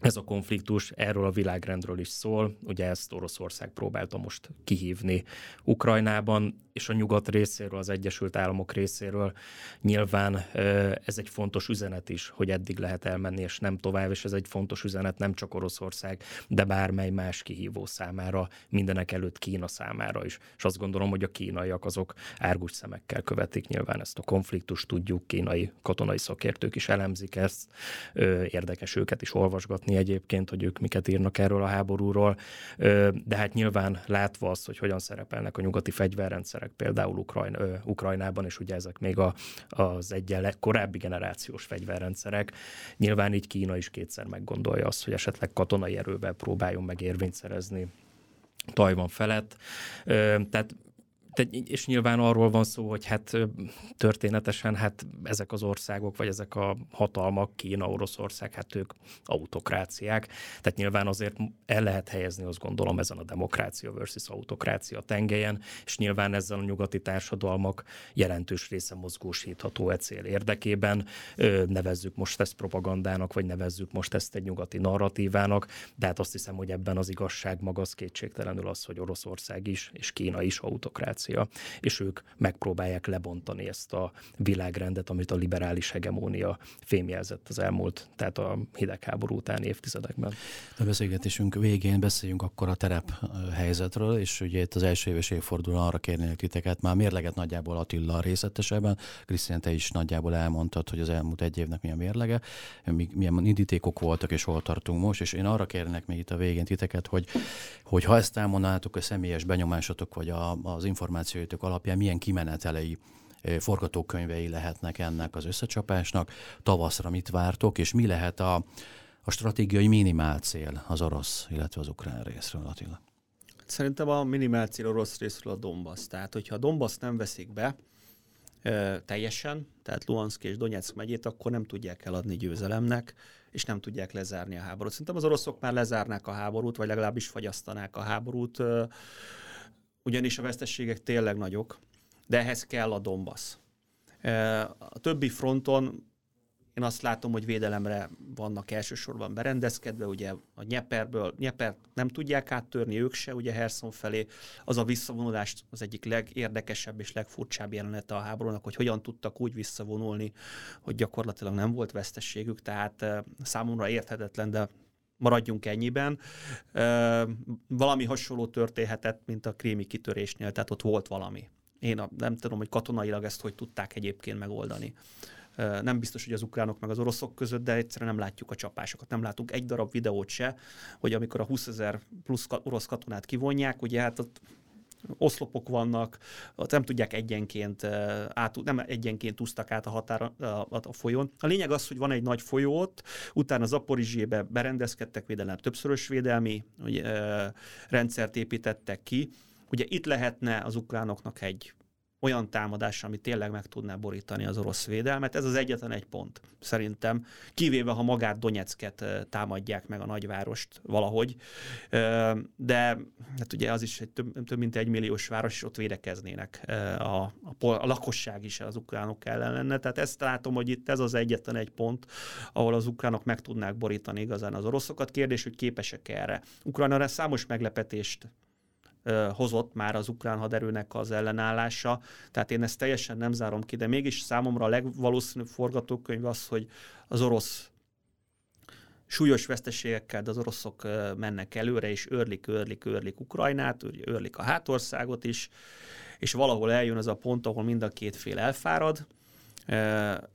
ez a konfliktus erről a világrendről is szól. Ugye ezt Oroszország próbálta most kihívni Ukrajnában, és a nyugat részéről, az Egyesült Államok részéről nyilván ez egy fontos üzenet is, hogy eddig lehet elmenni, és nem tovább, és ez egy fontos üzenet nem csak Oroszország, de bármely más kihívó számára, mindenek előtt Kína számára is. És azt gondolom, hogy a kínaiak azok árgus szemekkel követik nyilván ezt a konfliktust, tudjuk, kínai katonai szakértők is elemzik ezt, érdekes őket is olvasgatni egyébként, hogy ők miket írnak erről a háborúról, de hát nyilván látva azt, hogy hogyan szerepelnek a nyugati fegyverrendszerek, például Ukrajn, Ukrajnában, és ugye ezek még a, az egyen korábbi generációs fegyverrendszerek. Nyilván így Kína is kétszer meggondolja azt, hogy esetleg katonai erővel próbáljon meg érvényt szerezni Tajvan felett. Tehát és nyilván arról van szó, hogy hát történetesen hát ezek az országok, vagy ezek a hatalmak, Kína, Oroszország, hát ők autokráciák. Tehát nyilván azért el lehet helyezni, azt gondolom, ezen a demokrácia versus autokrácia tengelyen, és nyilván ezzel a nyugati társadalmak jelentős része mozgósítható e cél érdekében. Nevezzük most ezt propagandának, vagy nevezzük most ezt egy nyugati narratívának, de hát azt hiszem, hogy ebben az igazság maga az kétségtelenül az, hogy Oroszország is, és Kína is autokrácia francia, és ők megpróbálják lebontani ezt a világrendet, amit a liberális hegemónia fémjelzett az elmúlt, tehát a hidegháború utáni évtizedekben. A beszélgetésünk végén beszéljünk akkor a terep helyzetről, és ugye itt az első éves évfordulón arra kérnék titeket, már mérleget nagyjából Attila részletesebben, Krisztián, te is nagyjából elmondtad, hogy az elmúlt egy évnek milyen mérlege, milyen indítékok voltak, és hol tartunk most, és én arra kérnék még itt a végén titeket, hogy, hogy ha ezt elmondanátok a személyes benyomásotok, vagy a, az információitok alapján milyen kimenetelei forgatókönyvei lehetnek ennek az összecsapásnak, tavaszra mit vártok, és mi lehet a, a stratégiai minimál cél az orosz, illetve az ukrán részről, Attila? Szerintem a minimál cél orosz részről a Donbass. Tehát, hogyha a Donbass nem veszik be ö, teljesen, tehát Luhansk és Donetsk megyét, akkor nem tudják eladni győzelemnek, és nem tudják lezárni a háborút. Szerintem az oroszok már lezárnák a háborút, vagy legalábbis fagyasztanák a háborút, ö, ugyanis a vesztességek tényleg nagyok, de ehhez kell a Donbass. A többi fronton én azt látom, hogy védelemre vannak elsősorban berendezkedve, ugye a Nyeperből, Nyeper nem tudják áttörni ők se, ugye Herson felé. Az a visszavonulást az egyik legérdekesebb és legfurcsább jelenete a háborúnak, hogy hogyan tudtak úgy visszavonulni, hogy gyakorlatilag nem volt vesztességük, tehát számomra érthetetlen, de maradjunk ennyiben. Valami hasonló történhetett, mint a krími kitörésnél, tehát ott volt valami. Én nem tudom, hogy katonailag ezt hogy tudták egyébként megoldani. Nem biztos, hogy az ukránok meg az oroszok között, de egyszerűen nem látjuk a csapásokat. Nem látunk egy darab videót se, hogy amikor a 20 ezer plusz orosz katonát kivonják, ugye hát ott oszlopok vannak, ott nem tudják egyenként, át, nem egyenként úsztak át a határa a, a folyón. A lényeg az, hogy van egy nagy folyó ott, utána Zaporizsébe berendezkedtek védelem, többszörös védelmi ugye, rendszert építettek ki. Ugye itt lehetne az ukránoknak egy olyan támadás, ami tényleg meg tudná borítani az orosz védelmet. Ez az egyetlen egy pont, szerintem. Kivéve, ha magát Donetsket támadják meg a nagyvárost valahogy. De hát ugye az is egy több, több mint egy milliós város, és ott védekeznének a, a, a lakosság is az ukránok ellen lenne. Tehát ezt látom, hogy itt ez az egyetlen egy pont, ahol az ukránok meg tudnák borítani igazán az oroszokat. Kérdés, hogy képesek erre. Ukrajna számos meglepetést hozott már az ukrán haderőnek az ellenállása, tehát én ezt teljesen nem zárom ki, de mégis számomra a legvalószínűbb forgatókönyv az, hogy az orosz súlyos veszteségekkel, de az oroszok mennek előre, és őrlik, őrlik, őrlik Ukrajnát, őrlik a hátországot is, és valahol eljön az a pont, ahol mind a két fél elfárad.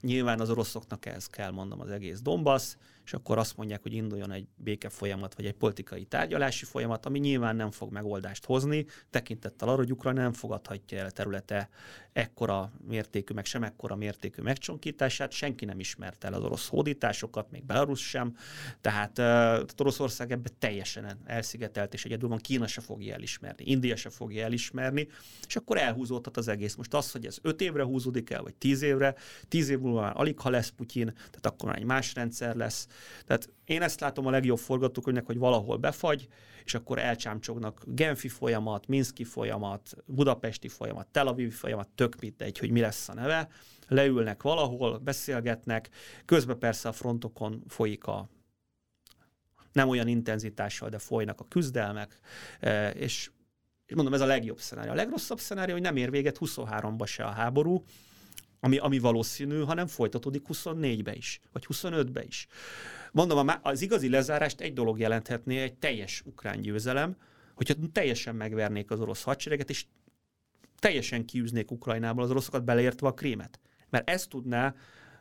nyilván az oroszoknak ez kell, mondom, az egész Donbass, és akkor azt mondják, hogy induljon egy béke folyamat, vagy egy politikai tárgyalási folyamat, ami nyilván nem fog megoldást hozni, tekintettel arra, hogy Ukrajna nem fogadhatja el területe ekkora mértékű, meg sem ekkora mértékű megcsonkítását, senki nem ismerte el az orosz hódításokat, még Belarus sem, tehát uh, Oroszország ebbe teljesen elszigetelt, és egyedül van Kína se fogja elismerni, India se fogja elismerni, és akkor elhúzódhat az egész. Most az, hogy ez öt évre húzódik el, vagy tíz évre, tíz év múlva már alig ha lesz Putyin, tehát akkor már egy más rendszer lesz, tehát én ezt látom a legjobb forgatókönyvnek, hogy valahol befagy, és akkor elcsámcsognak Genfi folyamat, Minszki folyamat, Budapesti folyamat, Tel Aviv folyamat, tök mindegy, hogy mi lesz a neve. Leülnek valahol, beszélgetnek, közben persze a frontokon folyik a nem olyan intenzitással, de folynak a küzdelmek, e, és mondom, ez a legjobb szenárió. A legrosszabb szenárió, hogy nem ér véget 23-ba se a háború, ami, ami valószínű, hanem folytatódik 24-be is, vagy 25-be is. Mondom, az igazi lezárást egy dolog jelenthetné, egy teljes ukrán győzelem, hogyha teljesen megvernék az orosz hadsereget, és teljesen kiűznék Ukrajnából az oroszokat, beleértve a krémet. Mert ez tudná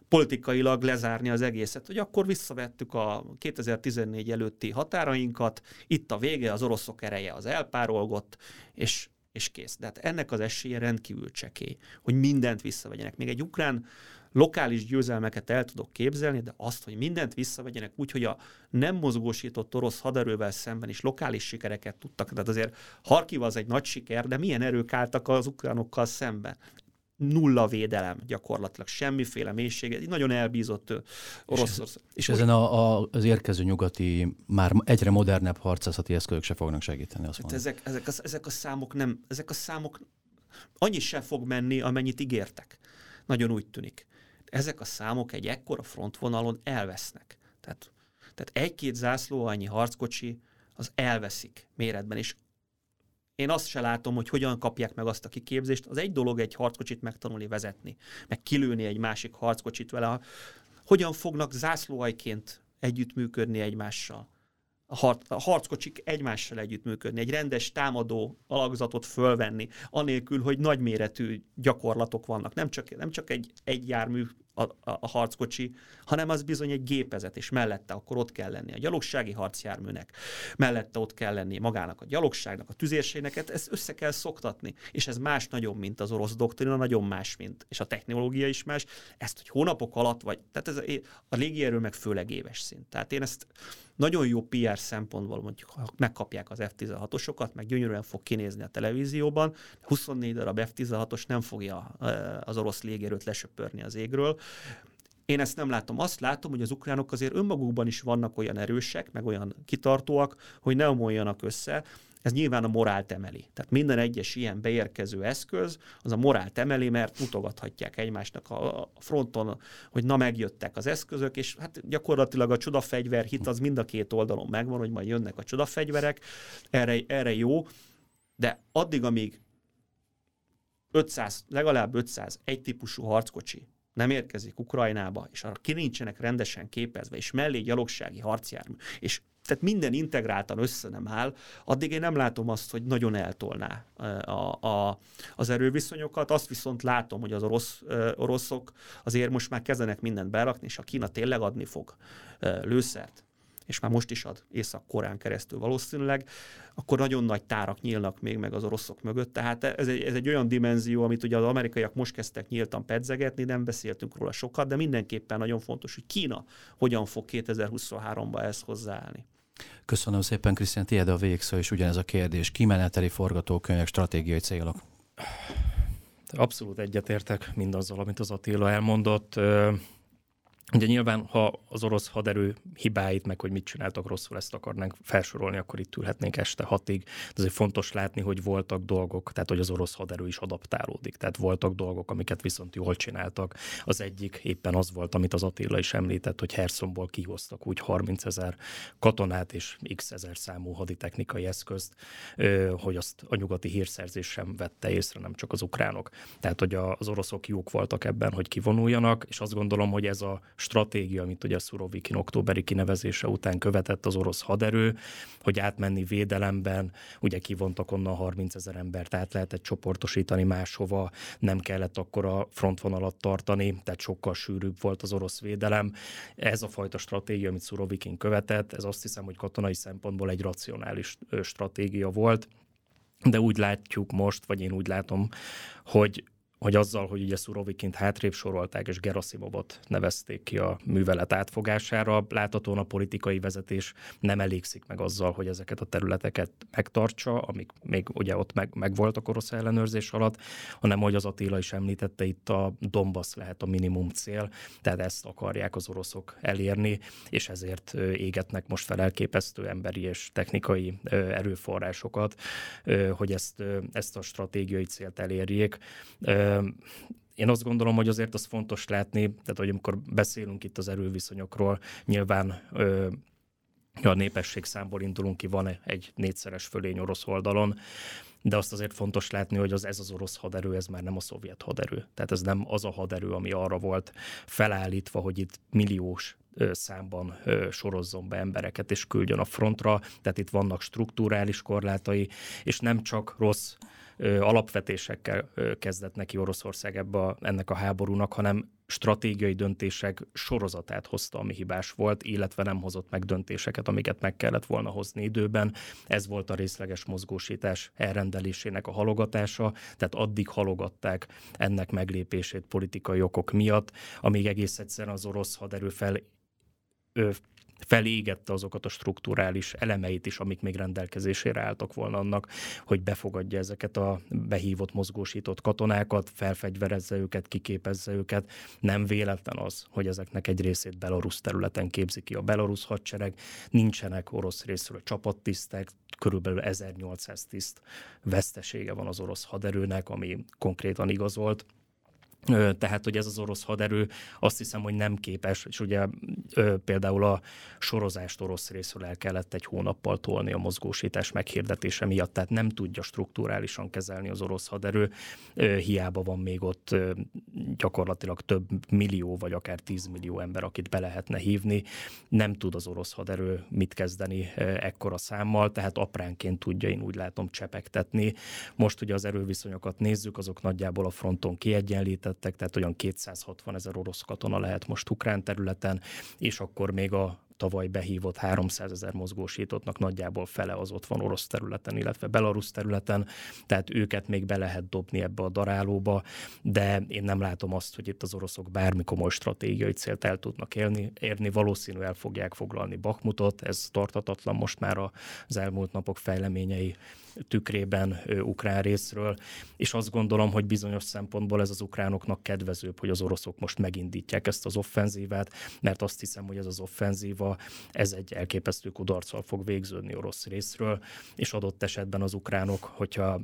politikailag lezárni az egészet, hogy akkor visszavettük a 2014 előtti határainkat, itt a vége, az oroszok ereje az elpárolgott, és és kész. De hát ennek az esélye rendkívül csekély, hogy mindent visszavegyenek. Még egy ukrán lokális győzelmeket el tudok képzelni, de azt, hogy mindent visszavegyenek úgy, hogy a nem mozgósított orosz haderővel szemben is lokális sikereket tudtak. Tehát azért Harkiv az egy nagy siker, de milyen erők álltak az ukránokkal szemben? nulla védelem gyakorlatilag, semmiféle mélysége, egy nagyon elbízott Oroszország. És, és ezen a, a, az érkező nyugati, már egyre modernebb harcászati eszközök se fognak segíteni, azt hát ezek, ezek, a, ezek a számok nem, ezek a számok annyi se fog menni, amennyit ígértek. Nagyon úgy tűnik. Ezek a számok egy ekkora frontvonalon elvesznek. Tehát, tehát egy-két zászló annyi harckocsi, az elveszik méretben, és én azt se látom, hogy hogyan kapják meg azt a kiképzést. Az egy dolog egy harckocsit megtanulni vezetni, meg kilőni egy másik harckocsit vele. Hogyan fognak zászlóajként együttműködni egymással? A, har- a harckocsik egymással együttműködni, egy rendes támadó alakzatot fölvenni, anélkül, hogy nagyméretű gyakorlatok vannak. Nem csak, nem csak egy, egy jármű a, a, a harckocsi, hanem az bizony egy gépezet, és mellette akkor ott kell lenni a gyalogsági harcjárműnek, mellette ott kell lenni magának a gyalogságnak, a tüzérségnek, hát ezt össze kell szoktatni, és ez más nagyon, mint az orosz doktrina, nagyon más, mint, és a technológia is más, ezt, hogy hónapok alatt, vagy, tehát ez a, a légierő meg főleg éves szint. Tehát én ezt nagyon jó PR szempontból mondjuk, ha megkapják az F-16-osokat, meg gyönyörűen fog kinézni a televízióban, 24 darab F-16-os nem fogja az orosz légierőt lesöpörni az égről, én ezt nem látom. Azt látom, hogy az ukránok azért önmagukban is vannak olyan erősek, meg olyan kitartóak, hogy ne omoljanak össze. Ez nyilván a morált emeli. Tehát minden egyes ilyen beérkező eszköz, az a morált emeli, mert mutogathatják egymásnak a fronton, hogy na megjöttek az eszközök, és hát gyakorlatilag a csodafegyver hit az mind a két oldalon megvan, hogy majd jönnek a csodafegyverek, erre, erre jó, de addig, amíg 500, legalább 500 egy típusú harckocsi nem érkezik Ukrajnába, és arra ki nincsenek rendesen képezve, és mellé gyalogsági harcjármű, és tehát minden integráltan össze nem áll, addig én nem látom azt, hogy nagyon eltolná a, a, az erőviszonyokat. Azt viszont látom, hogy az orosz, oroszok azért most már kezdenek mindent berakni, és a Kína tényleg adni fog lőszert, és már most is ad Észak-Korán keresztül valószínűleg, akkor nagyon nagy tárak nyílnak még meg az oroszok mögött. Tehát ez egy, ez egy olyan dimenzió, amit ugye az amerikaiak most kezdtek nyíltan pedzegetni, nem beszéltünk róla sokat, de mindenképpen nagyon fontos, hogy Kína hogyan fog 2023-ban ezt hozzáállni. Köszönöm szépen, Krisztián, tiéd a végszó, és ugyanez a kérdés. Kimeneteli forgatókönyvek, stratégiai célok? Abszolút egyetértek mindazzal, amit az Attila elmondott. Ugye nyilván, ha az orosz haderő hibáit, meg hogy mit csináltak rosszul, ezt akarnánk felsorolni, akkor itt ülhetnénk este hatig. De azért fontos látni, hogy voltak dolgok, tehát hogy az orosz haderő is adaptálódik. Tehát voltak dolgok, amiket viszont jól csináltak. Az egyik éppen az volt, amit az Attila is említett, hogy Hersonból kihoztak úgy 30 ezer katonát és x ezer számú haditechnikai eszközt, hogy azt a nyugati hírszerzés sem vette észre, nem csak az ukránok. Tehát, hogy az oroszok jók voltak ebben, hogy kivonuljanak, és azt gondolom, hogy ez a stratégia, amit ugye Szurovikin októberi kinevezése után követett az orosz haderő, hogy átmenni védelemben, ugye kivontak onnan 30 ezer embert, át lehetett csoportosítani máshova, nem kellett akkor a frontvonalat tartani, tehát sokkal sűrűbb volt az orosz védelem. Ez a fajta stratégia, amit Szurovikin követett, ez azt hiszem, hogy katonai szempontból egy racionális stratégia volt, de úgy látjuk most, vagy én úgy látom, hogy hogy azzal, hogy ugye Szurovikint hátrébb sorolták, és Gerasimovot nevezték ki a művelet átfogására, láthatóan a politikai vezetés nem elégszik meg azzal, hogy ezeket a területeket megtartsa, amik még ugye ott meg, meg voltak orosz ellenőrzés alatt, hanem, hogy az Attila is említette, itt a Donbass lehet a minimum cél, tehát ezt akarják az oroszok elérni, és ezért égetnek most fel emberi és technikai erőforrásokat, hogy ezt, ezt a stratégiai célt elérjék én azt gondolom, hogy azért az fontos látni, tehát hogy amikor beszélünk itt az erőviszonyokról, nyilván a népesség számból indulunk ki, van egy négyszeres fölény orosz oldalon, de azt azért fontos látni, hogy az, ez az orosz haderő, ez már nem a szovjet haderő. Tehát ez nem az a haderő, ami arra volt felállítva, hogy itt milliós számban sorozzon be embereket és küldjön a frontra, tehát itt vannak strukturális korlátai, és nem csak rossz alapvetésekkel kezdett neki Oroszország ebbe a, ennek a háborúnak, hanem stratégiai döntések sorozatát hozta, ami hibás volt, illetve nem hozott meg döntéseket, amiket meg kellett volna hozni időben. Ez volt a részleges mozgósítás elrendelésének a halogatása, tehát addig halogatták ennek meglépését politikai okok miatt, amíg egész egyszerűen az orosz haderő fel felégette azokat a strukturális elemeit is, amik még rendelkezésére álltak volna annak, hogy befogadja ezeket a behívott, mozgósított katonákat, felfegyverezze őket, kiképezze őket. Nem véletlen az, hogy ezeknek egy részét Belarus területen képzi ki a Belarus hadsereg. Nincsenek orosz részről csapattisztek, körülbelül 1800 tiszt vesztesége van az orosz haderőnek, ami konkrétan igazolt tehát, hogy ez az orosz haderő azt hiszem, hogy nem képes, és ugye például a sorozást orosz részről el kellett egy hónappal tolni a mozgósítás meghirdetése miatt, tehát nem tudja strukturálisan kezelni az orosz haderő, hiába van még ott gyakorlatilag több millió, vagy akár tízmillió ember, akit be lehetne hívni, nem tud az orosz haderő mit kezdeni ekkora számmal, tehát apránként tudja, én úgy látom, csepegtetni. Most ugye az erőviszonyokat nézzük, azok nagyjából a fronton kiegyenlített, említettek, tehát olyan 260 ezer orosz katona lehet most ukrán területen, és akkor még a tavaly behívott 300 ezer mozgósítottnak nagyjából fele az ott van orosz területen, illetve belarusz területen, tehát őket még be lehet dobni ebbe a darálóba, de én nem látom azt, hogy itt az oroszok bármi komoly stratégiai célt el tudnak élni, érni. Valószínű el fogják foglalni Bakmutot, ez tartatatlan most már az elmúlt napok fejleményei tükrében ukrán részről, és azt gondolom, hogy bizonyos szempontból ez az ukránoknak kedvezőbb, hogy az oroszok most megindítják ezt az offenzívát, mert azt hiszem, hogy ez az offenzíva, ez egy elképesztő kudarccal fog végződni orosz részről, és adott esetben az ukránok, hogyha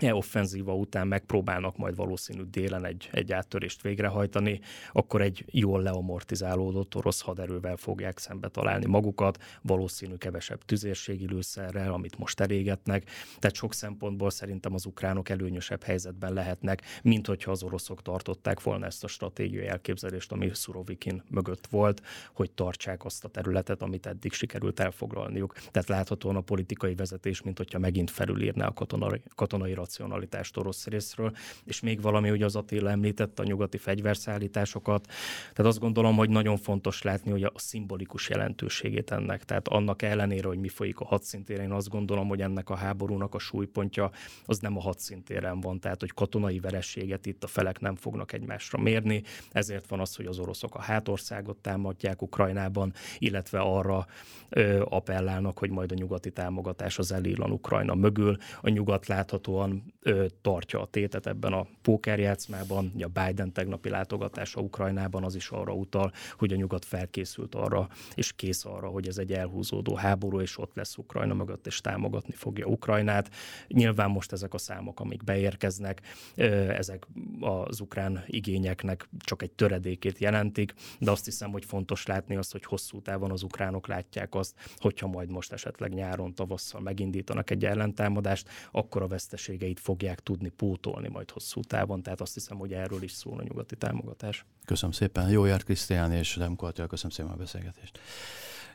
e offenzíva után megpróbálnak majd valószínű délen egy, egy áttörést végrehajtani, akkor egy jól leamortizálódott orosz haderővel fogják szembe találni magukat, valószínű kevesebb tüzérségi lőszerrel, amit most elégetnek. Tehát sok szempontból szerintem az ukránok előnyösebb helyzetben lehetnek, mint hogyha az oroszok tartották volna ezt a stratégiai elképzelést, ami Szurovikin mögött volt, hogy tartsák azt a területet, amit eddig sikerült elfoglalniuk. Tehát láthatóan a politikai vezetés, mint hogyha megint felülírná a katonai, katonai racionalitást orosz részről, és még valami, hogy az Attila említette a nyugati fegyverszállításokat. Tehát azt gondolom, hogy nagyon fontos látni, hogy a szimbolikus jelentőségét ennek. Tehát annak ellenére, hogy mi folyik a hadszintéren, én azt gondolom, hogy ennek a háborúnak a súlypontja az nem a hadszintéren van. Tehát, hogy katonai verességet itt a felek nem fognak egymásra mérni. Ezért van az, hogy az oroszok a hátországot támadják Ukrajnában, illetve arra ö, appellálnak, hogy majd a nyugati támogatás az elillan Ukrajna mögül. A nyugat láthatóan ö, tartja a tétet ebben a pókerjátszmában. A Biden tegnapi látogatása Ukrajnában az is arra utal, hogy a nyugat felkészült arra, és kész arra, hogy ez egy elhúzódó háború, és ott lesz Ukrajna mögött, és támogatni fogja Ukrajnát. Nyilván most ezek a számok, amik beérkeznek, ö, ezek az ukrán igényeknek csak egy töredékét jelentik, de azt hiszem, hogy fontos látni azt, hogy hosszú távon az ukránok látják azt, hogyha majd most esetleg nyáron, tavasszal megindítanak egy ellentámadást, akkor a veszteségei vesztességeit fogják tudni pótolni majd hosszú távon, tehát azt hiszem, hogy erről is szól a nyugati támogatás. Köszönöm szépen. Jó járt Krisztián és Demko Attila, köszönöm szépen a beszélgetést.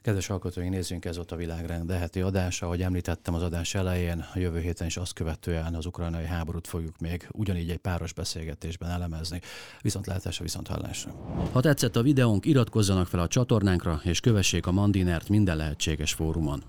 Kedves alkotóink, nézzünk ez ott a világrend heti adása. Ahogy említettem az adás elején, a jövő héten is azt követően az ukrajnai háborút fogjuk még ugyanígy egy páros beszélgetésben elemezni. Viszont látásra, viszont hallásra. Ha tetszett a videónk, iratkozzanak fel a csatornánkra, és kövessék a Mandinert minden lehetséges fórumon.